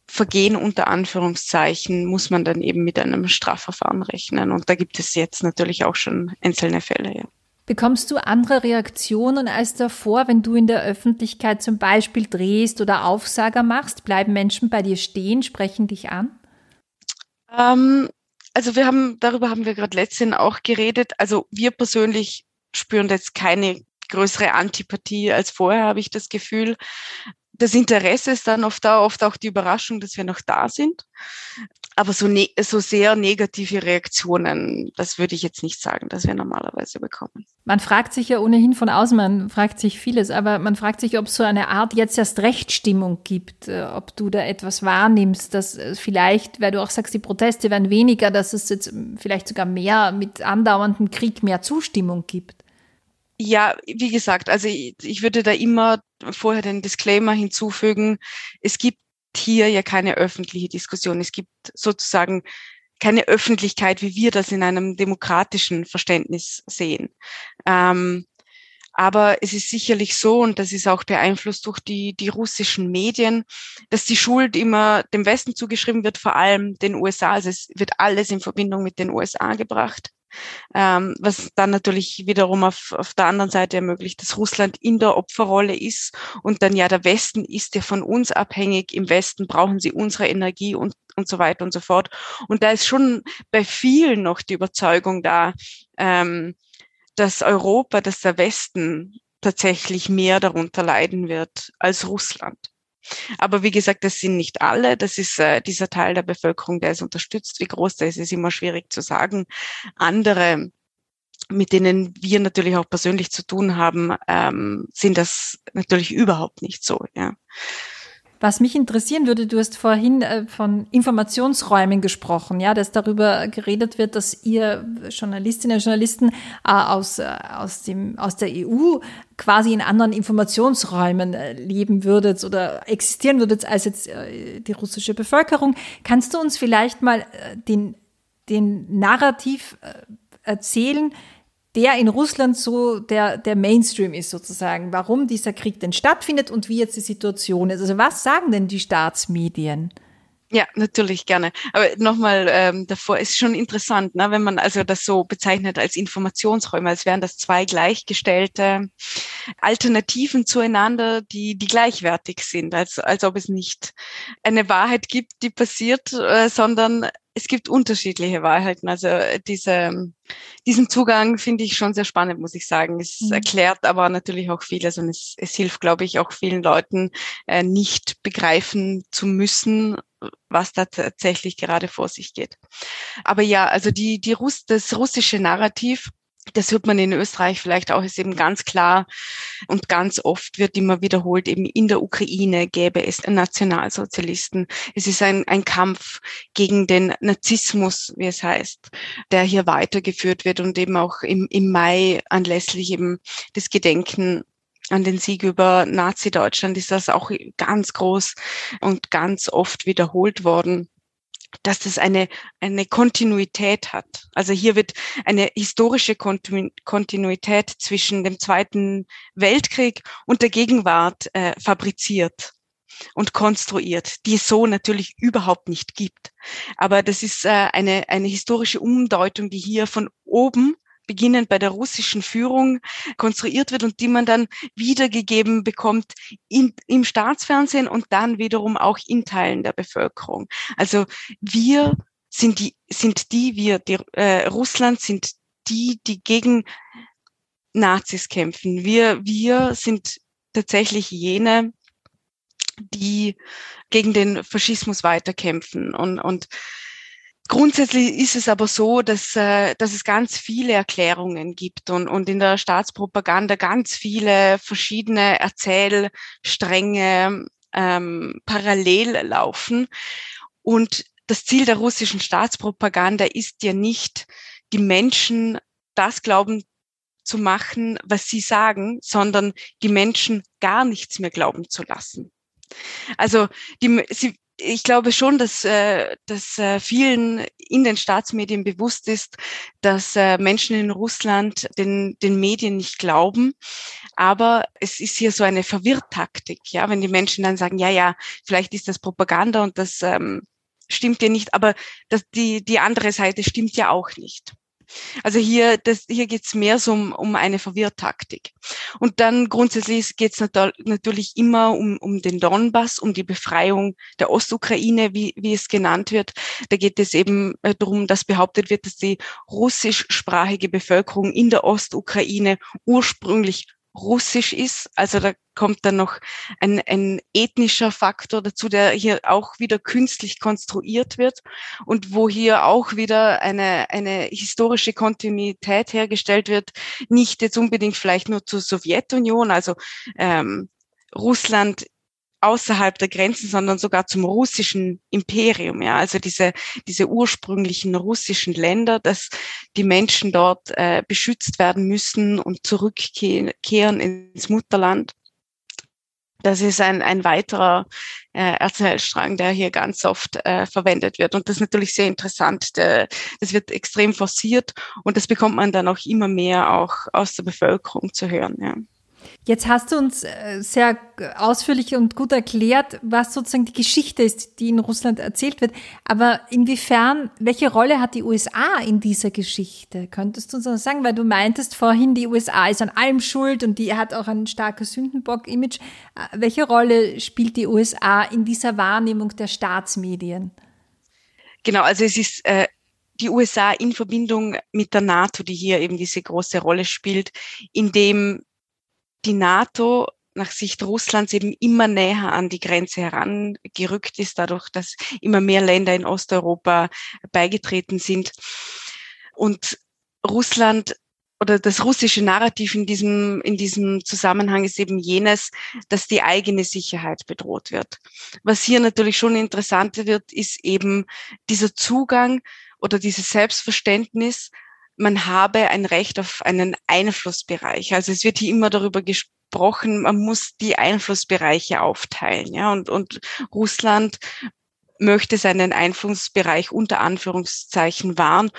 Vergehen unter Anführungszeichen muss man dann eben mit einem Strafverfahren rechnen. Und da gibt es jetzt natürlich auch schon einzelne Fälle. Ja. Bekommst du andere Reaktionen als davor, wenn du in der Öffentlichkeit zum Beispiel drehst oder Aufsager machst? Bleiben Menschen bei dir stehen, sprechen dich an? Ähm, also wir haben, darüber haben wir gerade letztens auch geredet. Also wir persönlich spüren jetzt keine größere Antipathie als vorher, habe ich das Gefühl das Interesse ist dann oft da, oft auch die Überraschung, dass wir noch da sind. Aber so, ne so sehr negative Reaktionen, das würde ich jetzt nicht sagen, dass wir normalerweise bekommen. Man fragt sich ja ohnehin von außen, man fragt sich vieles, aber man fragt sich, ob es so eine Art jetzt erst Rechtsstimmung gibt, äh, ob du da etwas wahrnimmst, dass vielleicht, weil du auch sagst, die Proteste werden weniger, dass es jetzt vielleicht sogar mehr mit andauerndem Krieg mehr Zustimmung gibt. Ja, wie gesagt, also ich, ich würde da immer vorher den Disclaimer hinzufügen. Es gibt hier ja keine öffentliche Diskussion. Es gibt sozusagen keine Öffentlichkeit, wie wir das in einem demokratischen Verständnis sehen. Ähm, aber es ist sicherlich so, und das ist auch beeinflusst durch die, die russischen Medien, dass die Schuld immer dem Westen zugeschrieben wird, vor allem den USA. Also es wird alles in Verbindung mit den USA gebracht ähm, was dann natürlich wiederum auf, auf der anderen Seite ermöglicht, dass Russland in der Opferrolle ist und dann ja der Westen ist ja von uns abhängig. Im Westen brauchen sie unsere Energie und, und so weiter und so fort. Und da ist schon bei vielen noch die Überzeugung da, ähm, dass Europa, dass der Westen tatsächlich mehr darunter leiden wird als Russland. Aber wie gesagt, das sind nicht alle. Das ist äh, dieser Teil der Bevölkerung, der es unterstützt. Wie groß der ist, ist immer schwierig zu sagen. Andere mit denen wir natürlich auch persönlich zu tun haben, ähm, sind das natürlich überhaupt nicht so. Ja. Was mich interessieren würde, du hast vorhin äh, von Informationsräumen gesprochen, ja, dass darüber geredet wird, dass ihr Journalistinnen und Journalisten äh, aus, äh, aus, dem, aus der EU quasi in anderen Informationsräumen leben würdet oder existieren würdet als jetzt die russische Bevölkerung. Kannst du uns vielleicht mal den, den Narrativ erzählen, der in Russland so der, der Mainstream ist sozusagen, warum dieser Krieg denn stattfindet und wie jetzt die Situation ist. Also was sagen denn die Staatsmedien? Ja, natürlich gerne. Aber nochmal ähm, davor ist schon interessant, ne, wenn man also das so bezeichnet als Informationsräume, als wären das zwei gleichgestellte Alternativen zueinander, die die gleichwertig sind, als als ob es nicht eine Wahrheit gibt, die passiert, äh, sondern es gibt unterschiedliche Wahrheiten. Also äh, diese, diesen Zugang finde ich schon sehr spannend, muss ich sagen. Es mhm. erklärt aber natürlich auch vieles und es, es hilft, glaube ich, auch vielen Leuten äh, nicht begreifen zu müssen, was da tatsächlich gerade vor sich geht. Aber ja, also die, die Russ, das russische Narrativ das hört man in Österreich vielleicht auch, ist eben ganz klar und ganz oft wird immer wiederholt, eben in der Ukraine gäbe es Nationalsozialisten. Es ist ein, ein Kampf gegen den Narzissmus, wie es heißt, der hier weitergeführt wird und eben auch im, im Mai anlässlich eben des Gedenken an den Sieg über Nazi-Deutschland ist das auch ganz groß und ganz oft wiederholt worden dass das eine, eine Kontinuität hat. Also hier wird eine historische Kontinuität zwischen dem Zweiten Weltkrieg und der Gegenwart äh, fabriziert und konstruiert, die es so natürlich überhaupt nicht gibt. Aber das ist äh, eine, eine historische Umdeutung, die hier von oben beginnend bei der russischen Führung konstruiert wird und die man dann wiedergegeben bekommt in, im Staatsfernsehen und dann wiederum auch in Teilen der Bevölkerung. Also wir sind die, sind die, wir, die, äh, Russland sind die, die gegen Nazis kämpfen. Wir, wir sind tatsächlich jene, die gegen den Faschismus weiterkämpfen und, und Grundsätzlich ist es aber so, dass, äh, dass es ganz viele Erklärungen gibt und, und in der Staatspropaganda ganz viele verschiedene Erzählstränge ähm, parallel laufen. Und das Ziel der russischen Staatspropaganda ist ja nicht, die Menschen das glauben zu machen, was sie sagen, sondern die Menschen gar nichts mehr glauben zu lassen. Also die, sie, ich glaube schon, dass, äh, dass äh, vielen in den Staatsmedien bewusst ist, dass äh, Menschen in Russland den, den Medien nicht glauben. Aber es ist hier so eine Verwirrtaktik, ja, wenn die Menschen dann sagen, ja, ja, vielleicht ist das Propaganda und das ähm, stimmt ja nicht, aber das, die, die andere Seite stimmt ja auch nicht. Also hier, das, hier geht es mehr so um, um eine Verwirrtaktik. Und dann grundsätzlich geht es nat natürlich immer um, um den Donbass, um die Befreiung der Ostukraine, wie, wie es genannt wird. Da geht es eben äh, darum, dass behauptet wird, dass die russischsprachige Bevölkerung in der Ostukraine ursprünglich russisch ist. Also da kommt dann noch ein, ein ethnischer Faktor dazu, der hier auch wieder künstlich konstruiert wird und wo hier auch wieder eine, eine historische Kontinuität hergestellt wird, nicht jetzt unbedingt vielleicht nur zur Sowjetunion, also ähm, Russland außerhalb der Grenzen, sondern sogar zum russischen Imperium. Ja, also diese diese ursprünglichen russischen Länder, dass die Menschen dort äh, beschützt werden müssen und zurückkehren ins Mutterland. Das ist ein, ein weiterer äh, Erzählstrang, der hier ganz oft äh, verwendet wird. Und das ist natürlich sehr interessant. Der, das wird extrem forciert und das bekommt man dann auch immer mehr auch aus der Bevölkerung zu hören. Ja. Jetzt hast du uns äh, sehr ausführlich und gut erklärt, was sozusagen die Geschichte ist, die in Russland erzählt wird. Aber inwiefern, welche Rolle hat die USA in dieser Geschichte? Könntest du uns das sagen? Weil du meintest vorhin, die USA ist an allem schuld und die hat auch ein starkes Sündenbock-Image. Äh, welche Rolle spielt die USA in dieser Wahrnehmung der Staatsmedien? Genau, also es ist äh, die USA in Verbindung mit der NATO, die hier eben diese große Rolle spielt, indem die NATO nach Sicht Russlands eben immer näher an die Grenze herangerückt ist, dadurch, dass immer mehr Länder in Osteuropa beigetreten sind. Und Russland oder das russische Narrativ in diesem, in diesem Zusammenhang ist eben jenes, dass die eigene Sicherheit bedroht wird. Was hier natürlich schon interessant wird, ist eben dieser Zugang oder dieses Selbstverständnis, man habe ein Recht auf einen Einflussbereich. Also es wird hier immer darüber gesprochen, man muss die Einflussbereiche aufteilen. Ja, und, und Russland möchte seinen Einflussbereich unter Anführungszeichen wahren.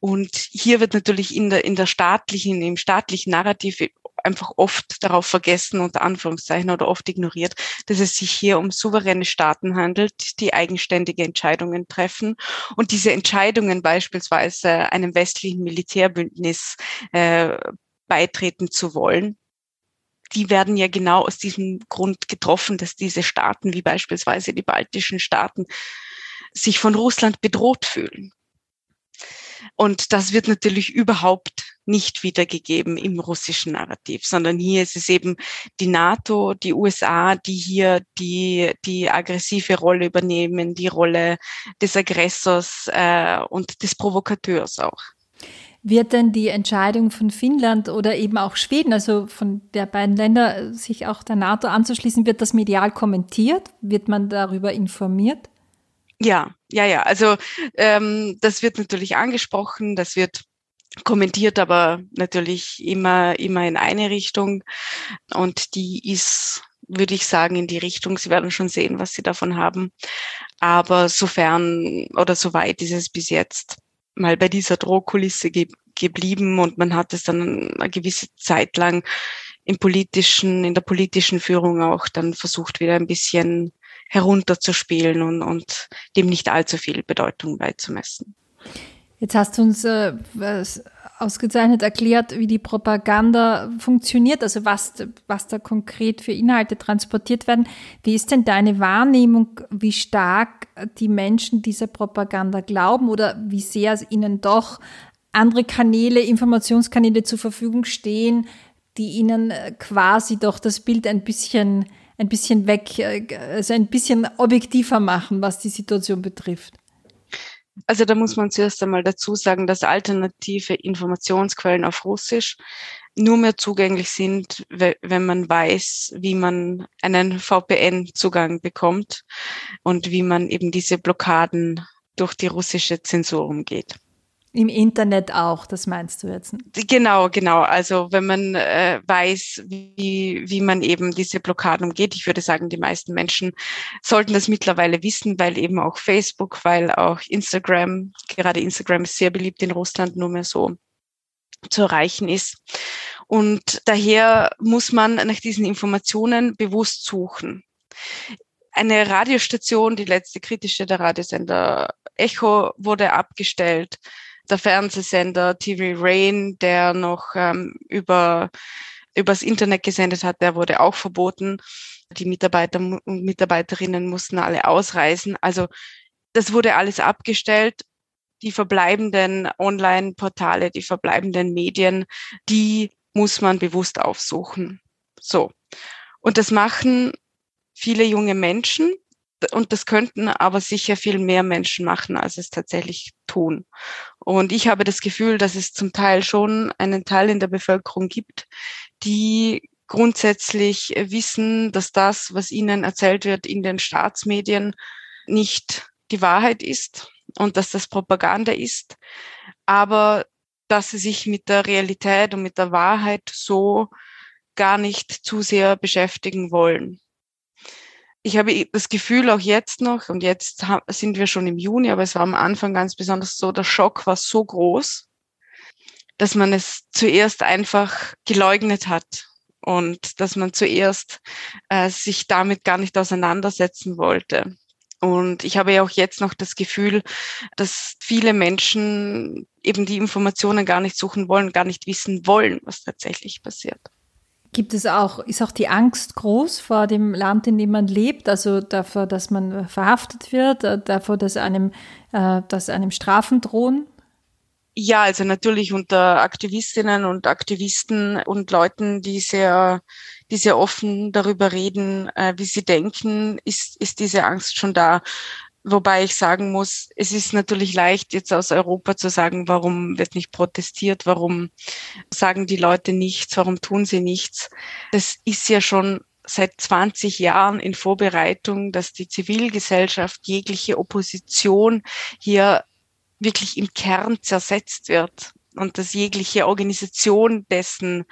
Und hier wird natürlich in der, in der staatlichen, im staatlichen Narrativ einfach oft darauf vergessen, unter Anführungszeichen, oder oft ignoriert, dass es sich hier um souveräne Staaten handelt, die eigenständige Entscheidungen treffen. Und diese Entscheidungen beispielsweise einem westlichen Militärbündnis äh, beitreten zu wollen, die werden ja genau aus diesem Grund getroffen, dass diese Staaten, wie beispielsweise die baltischen Staaten, sich von Russland bedroht fühlen. Und das wird natürlich überhaupt nicht wiedergegeben im russischen Narrativ, sondern hier ist es eben die NATO, die USA, die hier die, die aggressive Rolle übernehmen, die Rolle des Aggressors äh, und des Provokateurs auch. Wird denn die Entscheidung von Finnland oder eben auch Schweden, also von der beiden Länder, sich auch der NATO anzuschließen, wird das medial kommentiert? Wird man darüber informiert? Ja, ja, ja. Also ähm, das wird natürlich angesprochen, das wird kommentiert, aber natürlich immer, immer in eine Richtung. Und die ist, würde ich sagen, in die Richtung. Sie werden schon sehen, was sie davon haben. Aber sofern oder soweit ist es bis jetzt mal bei dieser Drohkulisse ge geblieben und man hat es dann eine gewisse Zeit lang im politischen, in der politischen Führung auch dann versucht, wieder ein bisschen herunterzuspielen und, und dem nicht allzu viel Bedeutung beizumessen. Jetzt hast du uns äh, ausgezeichnet erklärt, wie die Propaganda funktioniert, also was, was da konkret für Inhalte transportiert werden. Wie ist denn deine Wahrnehmung, wie stark die Menschen dieser Propaganda glauben oder wie sehr ihnen doch andere Kanäle, Informationskanäle zur Verfügung stehen, die ihnen äh, quasi doch das Bild ein bisschen ein bisschen weg, äh, also ein bisschen objektiver machen, was die Situation betrifft? Also da muss man zuerst einmal dazu sagen, dass alternative Informationsquellen auf Russisch nur mehr zugänglich sind, wenn man weiß, wie man einen VPN-Zugang bekommt und wie man eben diese Blockaden durch die russische Zensur umgeht. Im Internet auch, das meinst du jetzt? Genau, genau. Also wenn man äh, weiß, wie, wie man eben diese Blockaden umgeht, ich würde sagen, die meisten Menschen sollten das mittlerweile wissen, weil eben auch Facebook, weil auch Instagram, gerade Instagram ist sehr beliebt in Russland, nur mehr so zu erreichen ist. Und daher muss man nach diesen Informationen bewusst suchen. Eine Radiostation, die letzte kritische, der Radiosender Echo, wurde abgestellt der Fernsehsender TV Rain, der noch ähm, über übers Internet gesendet hat, der wurde auch verboten. Die Mitarbeiter und Mitarbeiterinnen mussten alle ausreisen. Also das wurde alles abgestellt. Die verbleibenden Online-Portale, die verbleibenden Medien, die muss man bewusst aufsuchen. So. Und das machen viele junge Menschen, und das könnten aber sicher viel mehr Menschen machen, als es tatsächlich tun. Und ich habe das Gefühl, dass es zum Teil schon einen Teil in der Bevölkerung gibt, die grundsätzlich wissen, dass das, was ihnen erzählt wird in den Staatsmedien, nicht die Wahrheit ist und dass das Propaganda ist, aber dass sie sich mit der Realität und mit der Wahrheit so gar nicht zu sehr beschäftigen wollen ich habe das Gefühl auch jetzt noch, und jetzt sind wir schon im Juni, aber es war am Anfang ganz besonders so, der Schock war so groß, dass man es zuerst einfach geleugnet hat und dass man zuerst äh, sich damit gar nicht auseinandersetzen wollte. Und ich habe ja auch jetzt noch das Gefühl, dass viele Menschen eben die Informationen gar nicht suchen wollen, gar nicht wissen wollen, was tatsächlich passiert. Gibt es auch, ist auch die Angst groß vor dem Land, in dem man lebt, also davor, dass man verhaftet wird, äh, davor, dass einem, äh, dass einem Strafen drohen? Ja, also natürlich unter Aktivistinnen und Aktivisten und Leuten, die sehr, die sehr offen darüber reden, äh, wie sie denken, ist, ist diese Angst schon da. Wobei ich sagen muss, es ist natürlich leicht, jetzt aus Europa zu sagen, warum wird nicht protestiert, warum sagen die Leute nichts, warum tun sie nichts. Das ist ja schon seit 20 Jahren in Vorbereitung, dass die Zivilgesellschaft jegliche Opposition hier wirklich im Kern zersetzt wird und dass jegliche Organisation dessen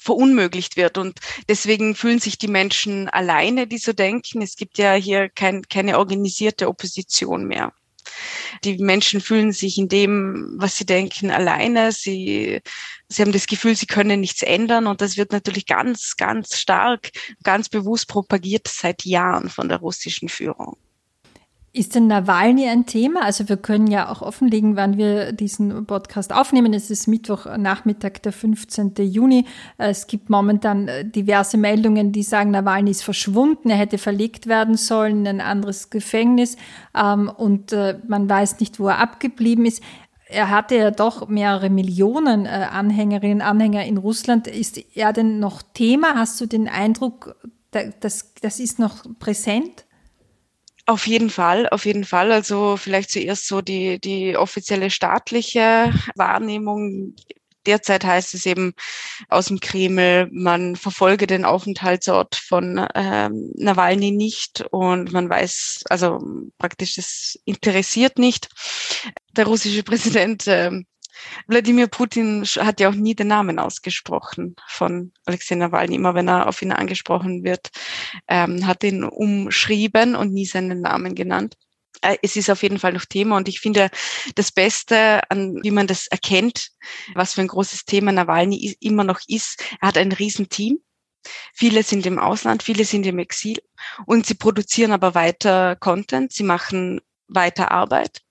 verunmöglicht wird. Und deswegen fühlen sich die Menschen alleine, die so denken. Es gibt ja hier kein, keine organisierte Opposition mehr. Die Menschen fühlen sich in dem, was sie denken, alleine. Sie, sie haben das Gefühl, sie können nichts ändern. Und das wird natürlich ganz, ganz stark, ganz bewusst propagiert seit Jahren von der russischen Führung. Ist denn Nawalny ein Thema? Also wir können ja auch offenlegen, wann wir diesen Podcast aufnehmen. Es ist Mittwochnachmittag, der 15. Juni. Es gibt momentan äh, diverse Meldungen, die sagen, Nawalny ist verschwunden, er hätte verlegt werden sollen in ein anderes Gefängnis ähm, und äh, man weiß nicht, wo er abgeblieben ist. Er hatte ja doch mehrere Millionen äh, Anhängerinnen und Anhänger in Russland. Ist er denn noch Thema? Hast du den Eindruck, das, das ist noch präsent? Auf jeden Fall, auf jeden Fall. Also vielleicht zuerst so die, die offizielle staatliche Wahrnehmung. Derzeit heißt es eben aus dem Kreml, man verfolge den Aufenthaltsort von ähm, Nawalny nicht und man weiß, also praktisch, das interessiert nicht. Der russische Präsident ähm, Wladimir Putin hat ja auch nie den Namen ausgesprochen von Alexei Nawalny. Immer wenn er auf ihn angesprochen wird, ähm, hat ihn umschrieben und nie seinen Namen genannt. Äh, es ist auf jeden Fall noch Thema und ich finde das Beste, an, wie man das erkennt, was für ein großes Thema Nawalny immer noch ist. Er hat ein Riesenteam. Viele sind im Ausland, viele sind im Exil und sie produzieren aber weiter Content, sie machen weiter Arbeit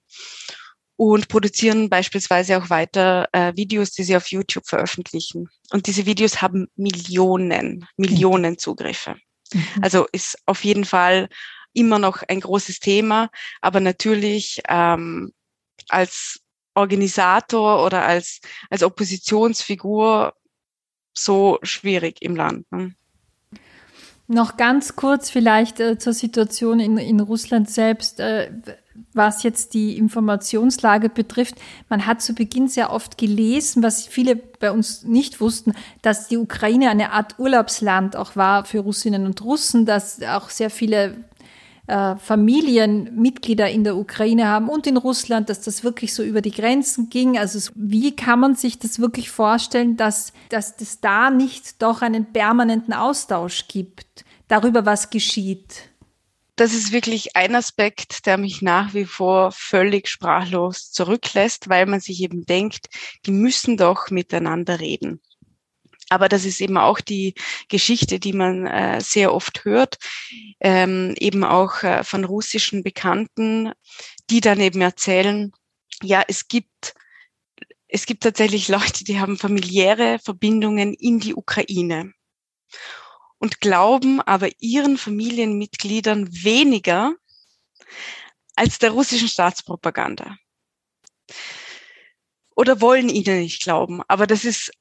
und produzieren beispielsweise auch weiter äh, Videos, die sie auf YouTube veröffentlichen. Und diese Videos haben Millionen, Millionen Zugriffe. Mhm. Also ist auf jeden Fall immer noch ein großes Thema, aber natürlich ähm, als Organisator oder als, als Oppositionsfigur so schwierig im Land. Ne? Noch ganz kurz vielleicht äh, zur Situation in, in Russland selbst. Äh, was jetzt die Informationslage betrifft, man hat zu Beginn sehr oft gelesen, was viele bei uns nicht wussten, dass die Ukraine eine Art Urlaubsland auch war für Russinnen und Russen, dass auch sehr viele äh, Familienmitglieder in der Ukraine haben und in Russland, dass das wirklich so über die Grenzen ging. Also wie kann man sich das wirklich vorstellen, dass, dass es da nicht doch einen permanenten Austausch gibt darüber, was geschieht? Das ist wirklich ein Aspekt, der mich nach wie vor völlig sprachlos zurücklässt, weil man sich eben denkt, die müssen doch miteinander reden. Aber das ist eben auch die Geschichte, die man äh, sehr oft hört, ähm, eben auch äh, von russischen Bekannten, die dann eben erzählen, ja, es gibt es gibt tatsächlich Leute, die haben familiäre Verbindungen in die Ukraine und glauben aber ihren Familienmitgliedern weniger als der russischen Staatspropaganda. Oder wollen ihnen nicht glauben. Aber das ist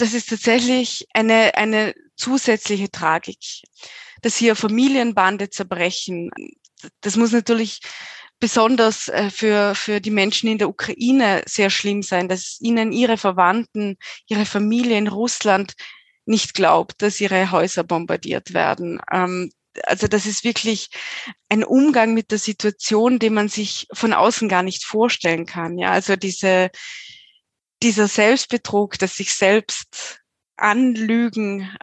das ist tatsächlich eine, eine zusätzliche Tragik, dass hier Familienbande zerbrechen. Das muss natürlich besonders äh, für, für die Menschen in der Ukraine sehr schlimm sein, dass ihnen ihre Verwandten, ihre Familie in Russland nicht glaubt, dass ihre Häuser bombardiert werden. Ähm, also das ist wirklich ein Umgang mit der Situation, den man sich von außen gar nicht vorstellen kann. Ja, also diese, dieser Selbstbetrug, das sich selbst anlügen,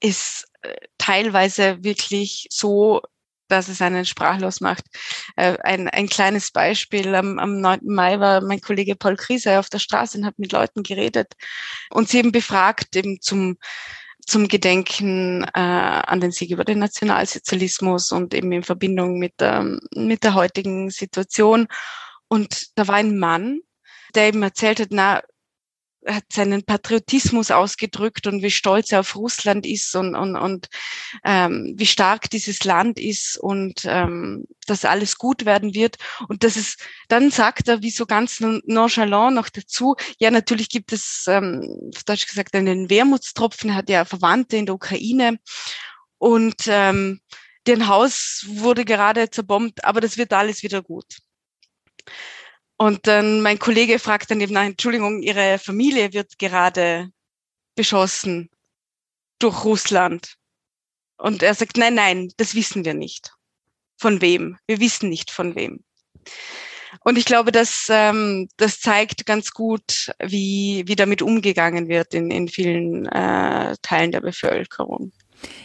ist äh, teilweise wirklich so, dass es einen sprachlos macht. Äh, ein, ein kleines Beispiel. Am, am 9. Mai war mein Kollege Paul Krise auf der Straße und hat mit Leuten geredet und sie eben befragt eben zum zum Gedenken äh, an den Sieg über den Nationalsozialismus und eben in Verbindung mit, ähm, mit der heutigen Situation. Und da war ein Mann, der eben erzählt hat, na, hat seinen Patriotismus ausgedrückt und wie stolz er auf Russland ist und, und, und ähm, wie stark dieses Land ist und ähm, dass alles gut werden wird. Und das ist, dann sagt er, wie so ganz nonchalant noch dazu, ja, natürlich gibt es, ähm, auf Deutsch gesagt, einen Wermutstropfen, er hat ja Verwandte in der Ukraine und ähm, deren Haus wurde gerade zerbombt, aber das wird alles wieder gut. Und dann mein Kollege fragt dann eben, nein, Entschuldigung, Ihre Familie wird gerade beschossen durch Russland. Und er sagt, nein, nein, das wissen wir nicht. Von wem? Wir wissen nicht von wem. Und ich glaube, dass ähm, das zeigt ganz gut, wie, wie damit umgegangen wird in, in vielen äh, Teilen der Bevölkerung.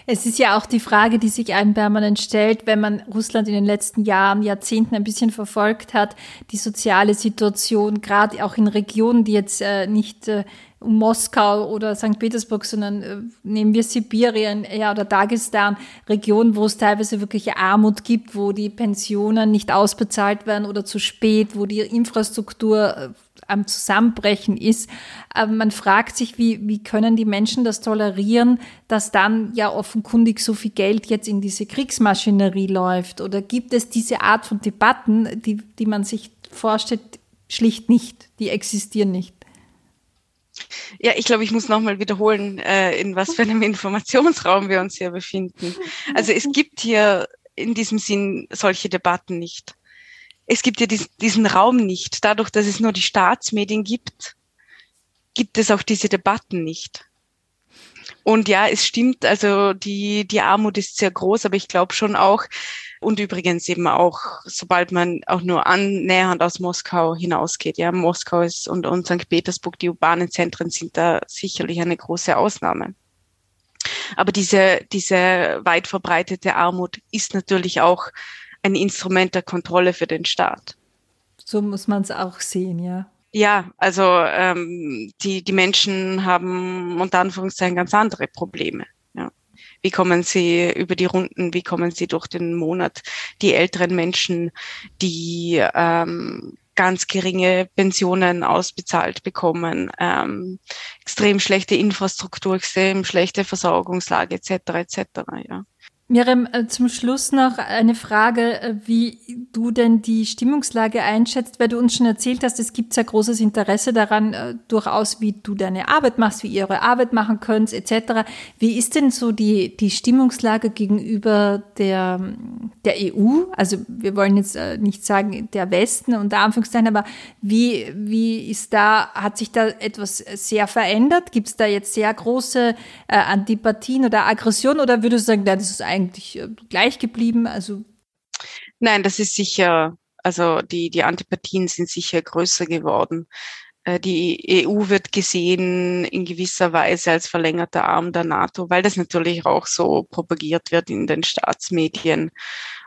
Es ist ja auch die Frage, die sich einem permanent stellt, wenn man Russland in den letzten Jahren, Jahrzehnten ein bisschen verfolgt hat, die soziale Situation, gerade auch in Regionen, die jetzt äh, nicht äh, um Moskau oder St. Petersburg, sondern äh, nehmen wir Sibirien ja, oder Dagestan, Regionen, wo es teilweise wirklich Armut gibt, wo die Pensionen nicht ausbezahlt werden oder zu spät, wo die Infrastruktur äh, am Zusammenbrechen ist. Aber man fragt sich, wie, wie können die Menschen das tolerieren, dass dann ja offenkundig so viel Geld jetzt in diese Kriegsmaschinerie läuft? Oder gibt es diese Art von Debatten, die, die man sich vorstellt, schlicht nicht? Die existieren nicht. Ja, ich glaube, ich muss nochmal wiederholen, äh, in was für einem Informationsraum wir uns hier befinden. Also es gibt hier in diesem Sinn solche Debatten nicht es gibt ja diesen Raum nicht. Dadurch, dass es nur die Staatsmedien gibt, gibt es auch diese Debatten nicht. Und ja, es stimmt, also die, die Armut ist sehr groß, aber ich glaube schon auch, und übrigens eben auch, sobald man auch nur annähernd aus Moskau hinausgeht, ja, Moskau ist und, und St. Petersburg, die urbanen Zentren sind da sicherlich eine große Ausnahme. Aber diese, diese weit verbreitete Armut ist natürlich auch ein Instrument der Kontrolle für den Staat. So muss man es auch sehen, ja. Ja, also ähm, die, die Menschen haben unter Anführungszeichen ganz andere Probleme. Ja. Wie kommen sie über die Runden, wie kommen sie durch den Monat? Die älteren Menschen, die ähm, ganz geringe Pensionen ausbezahlt bekommen, ähm, extrem schlechte Infrastruktur, extrem schlechte Versorgungslage etc. etc. Ja. Miriam, äh, zum Schluss noch eine Frage, äh, wie du denn die Stimmungslage einschätzt, weil du uns schon erzählt hast, es gibt sehr großes Interesse daran, äh, durchaus, wie du deine Arbeit machst, wie ihr eure Arbeit machen könnt, etc. Wie ist denn so die, die Stimmungslage gegenüber der, der EU? Also wir wollen jetzt nicht sagen der Westen unter Anführungszeichen, aber wie, wie ist da, hat sich da etwas sehr verändert? Gibt es da jetzt sehr große Antipathien oder Aggressionen oder würdest du sagen, das ist eigentlich eigentlich äh, gleich geblieben? Also Nein, das ist sicher, also die, die Antipathien sind sicher größer geworden. Äh, die EU wird gesehen in gewisser Weise als verlängerter Arm der NATO, weil das natürlich auch so propagiert wird in den Staatsmedien.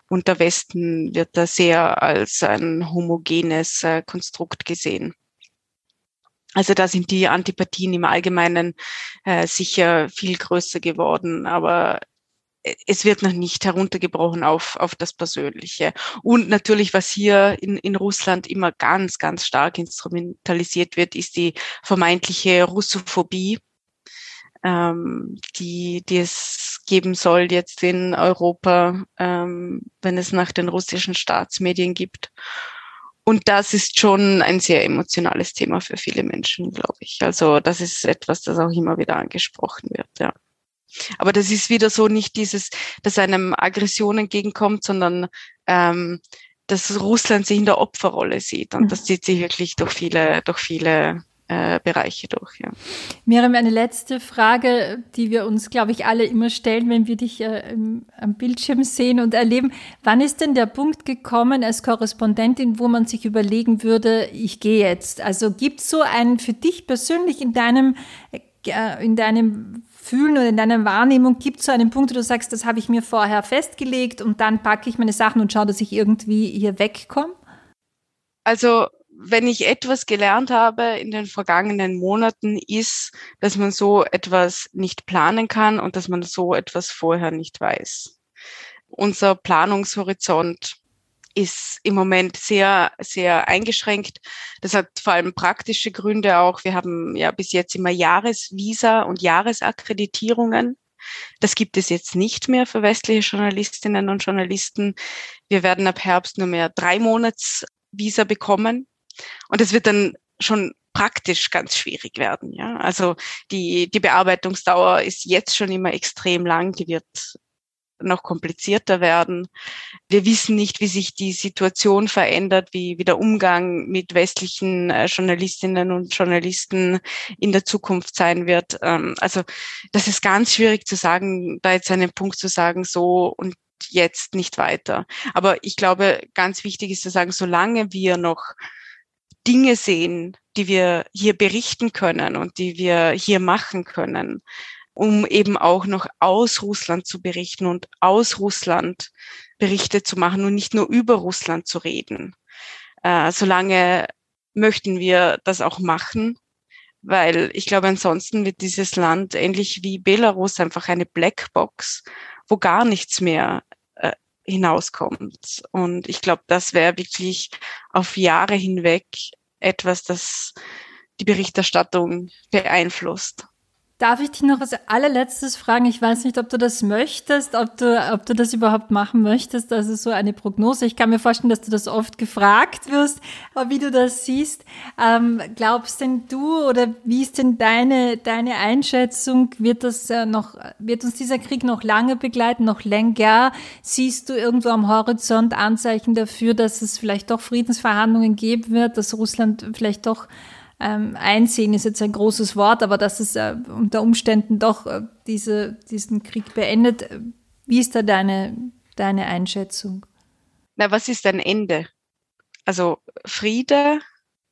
Und der Westen wird da sehr als ein homogenes äh, Konstrukt gesehen. Also da sind die Antipathien im Allgemeinen äh, sicher viel größer geworden, aber es wird noch nicht heruntergebrochen auf, auf das Persönliche. Und natürlich, was hier in, in Russland immer ganz, ganz stark instrumentalisiert wird, ist die vermeintliche Russophobie, ähm, die, die es geben soll jetzt in Europa, ähm, wenn es nach den russischen Staatsmedien gibt. Und das ist schon ein sehr emotionales Thema für viele Menschen, glaube ich. Also das ist etwas, das auch immer wieder angesprochen wird, ja. Aber das ist wieder so nicht dieses, dass einem Aggression entgegenkommt, sondern ähm, dass Russland sich in der Opferrolle sieht. Und mhm. das zieht sich wirklich durch viele, durch viele äh, Bereiche durch. Ja. Miriam, eine letzte Frage, die wir uns, glaube ich, alle immer stellen, wenn wir dich äh, im, am Bildschirm sehen und erleben. Wann ist denn der Punkt gekommen als Korrespondentin, wo man sich überlegen würde, ich gehe jetzt? Also gibt es so einen für dich persönlich in deinem, äh, in deinem Fühlen oder in deiner Wahrnehmung gibt es so einen Punkt, wo du sagst, das habe ich mir vorher festgelegt und dann packe ich meine Sachen und schaue, dass ich irgendwie hier wegkomme? Also wenn ich etwas gelernt habe in den vergangenen Monaten, ist, dass man so etwas nicht planen kann und dass man so etwas vorher nicht weiß. Unser Planungshorizont ist im Moment sehr, sehr eingeschränkt. Das hat vor allem praktische Gründe auch. Wir haben ja bis jetzt immer Jahresvisa und Jahresakkreditierungen. Das gibt es jetzt nicht mehr für westliche Journalistinnen und Journalisten. Wir werden ab Herbst nur mehr drei Monats Visa bekommen. Und es wird dann schon praktisch ganz schwierig werden. Ja, also die, die Bearbeitungsdauer ist jetzt schon immer extrem lang. Die wird noch komplizierter werden. Wir wissen nicht, wie sich die Situation verändert, wie, wie der Umgang mit westlichen äh, Journalistinnen und Journalisten in der Zukunft sein wird. Ähm, also das ist ganz schwierig zu sagen, da jetzt einen Punkt zu sagen, so und jetzt nicht weiter. Aber ich glaube, ganz wichtig ist zu sagen, solange wir noch Dinge sehen, die wir hier berichten können und die wir hier machen können, um eben auch noch aus Russland zu berichten und aus Russland Berichte zu machen und nicht nur über Russland zu reden. Äh, solange möchten wir das auch machen, weil ich glaube, ansonsten wird dieses Land ähnlich wie Belarus einfach eine Blackbox, wo gar nichts mehr äh, hinauskommt. Und ich glaube, das wäre wirklich auf Jahre hinweg etwas, das die Berichterstattung beeinflusst. Darf ich dich noch als allerletztes fragen? Ich weiß nicht, ob du das möchtest, ob du, ob du das überhaupt machen möchtest. Also so eine Prognose. Ich kann mir vorstellen, dass du das oft gefragt wirst, wie du das siehst. Ähm, glaubst denn du oder wie ist denn deine, deine Einschätzung? Wird das äh, noch, wird uns dieser Krieg noch lange begleiten, noch länger? Siehst du irgendwo am Horizont Anzeichen dafür, dass es vielleicht doch Friedensverhandlungen geben wird, dass Russland vielleicht doch ähm, einsehen ist jetzt ein großes Wort, aber dass es äh, unter Umständen doch äh, diese, diesen Krieg beendet. Wie ist da deine, deine Einschätzung? Na, was ist ein Ende? Also Friede,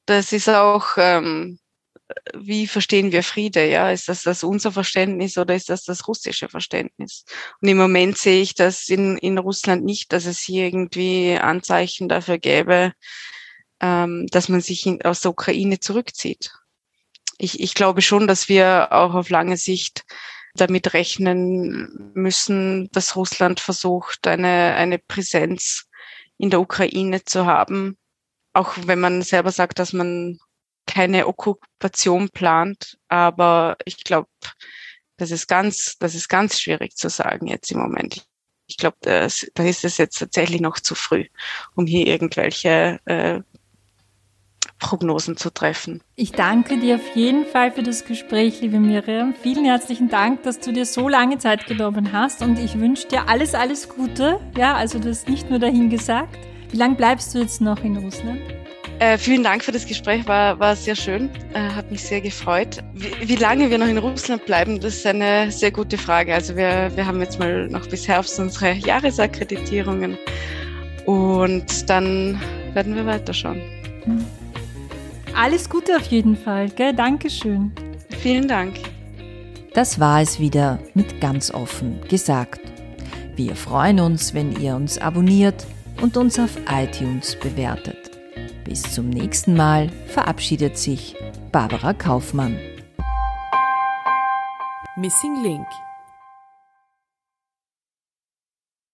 das ist auch, ähm, wie verstehen wir Friede? Ja, ist das das unser Verständnis oder ist das das russische Verständnis? Und im Moment sehe ich das in, in Russland nicht, dass es hier irgendwie Anzeichen dafür gäbe, ähm, dass man sich in, aus der Ukraine zurückzieht. Ich, ich glaube schon, dass wir auch auf lange Sicht damit rechnen müssen, dass Russland versucht, eine, eine Präsenz in der Ukraine zu haben. Auch wenn man selber sagt, dass man keine Okkupation plant. Aber ich glaube, das ist ganz, das ist ganz schwierig zu sagen jetzt im Moment. Ich glaube, da ist es jetzt tatsächlich noch zu früh, um hier irgendwelche äh, Prognosen zu treffen. Ich danke dir auf jeden Fall für das Gespräch, liebe Miriam. Vielen herzlichen Dank, dass du dir so lange Zeit genommen hast und ich wünsche dir alles, alles Gute. Ja, also das nicht nur dahin gesagt. Wie lange bleibst du jetzt noch in Russland? Äh, vielen Dank für das Gespräch, war, war sehr schön, äh, hat mich sehr gefreut. Wie, wie, lange wir noch in Russland bleiben, das ist eine sehr gute Frage. Also wir, wir haben jetzt mal noch bis Herbst unsere Jahresakkreditierungen und dann werden wir weiterschauen. Alles Gute auf jeden Fall, gell? Dankeschön. Vielen Dank. Das war es wieder mit ganz offen gesagt. Wir freuen uns, wenn ihr uns abonniert und uns auf iTunes bewertet. Bis zum nächsten Mal verabschiedet sich Barbara Kaufmann. Missing Link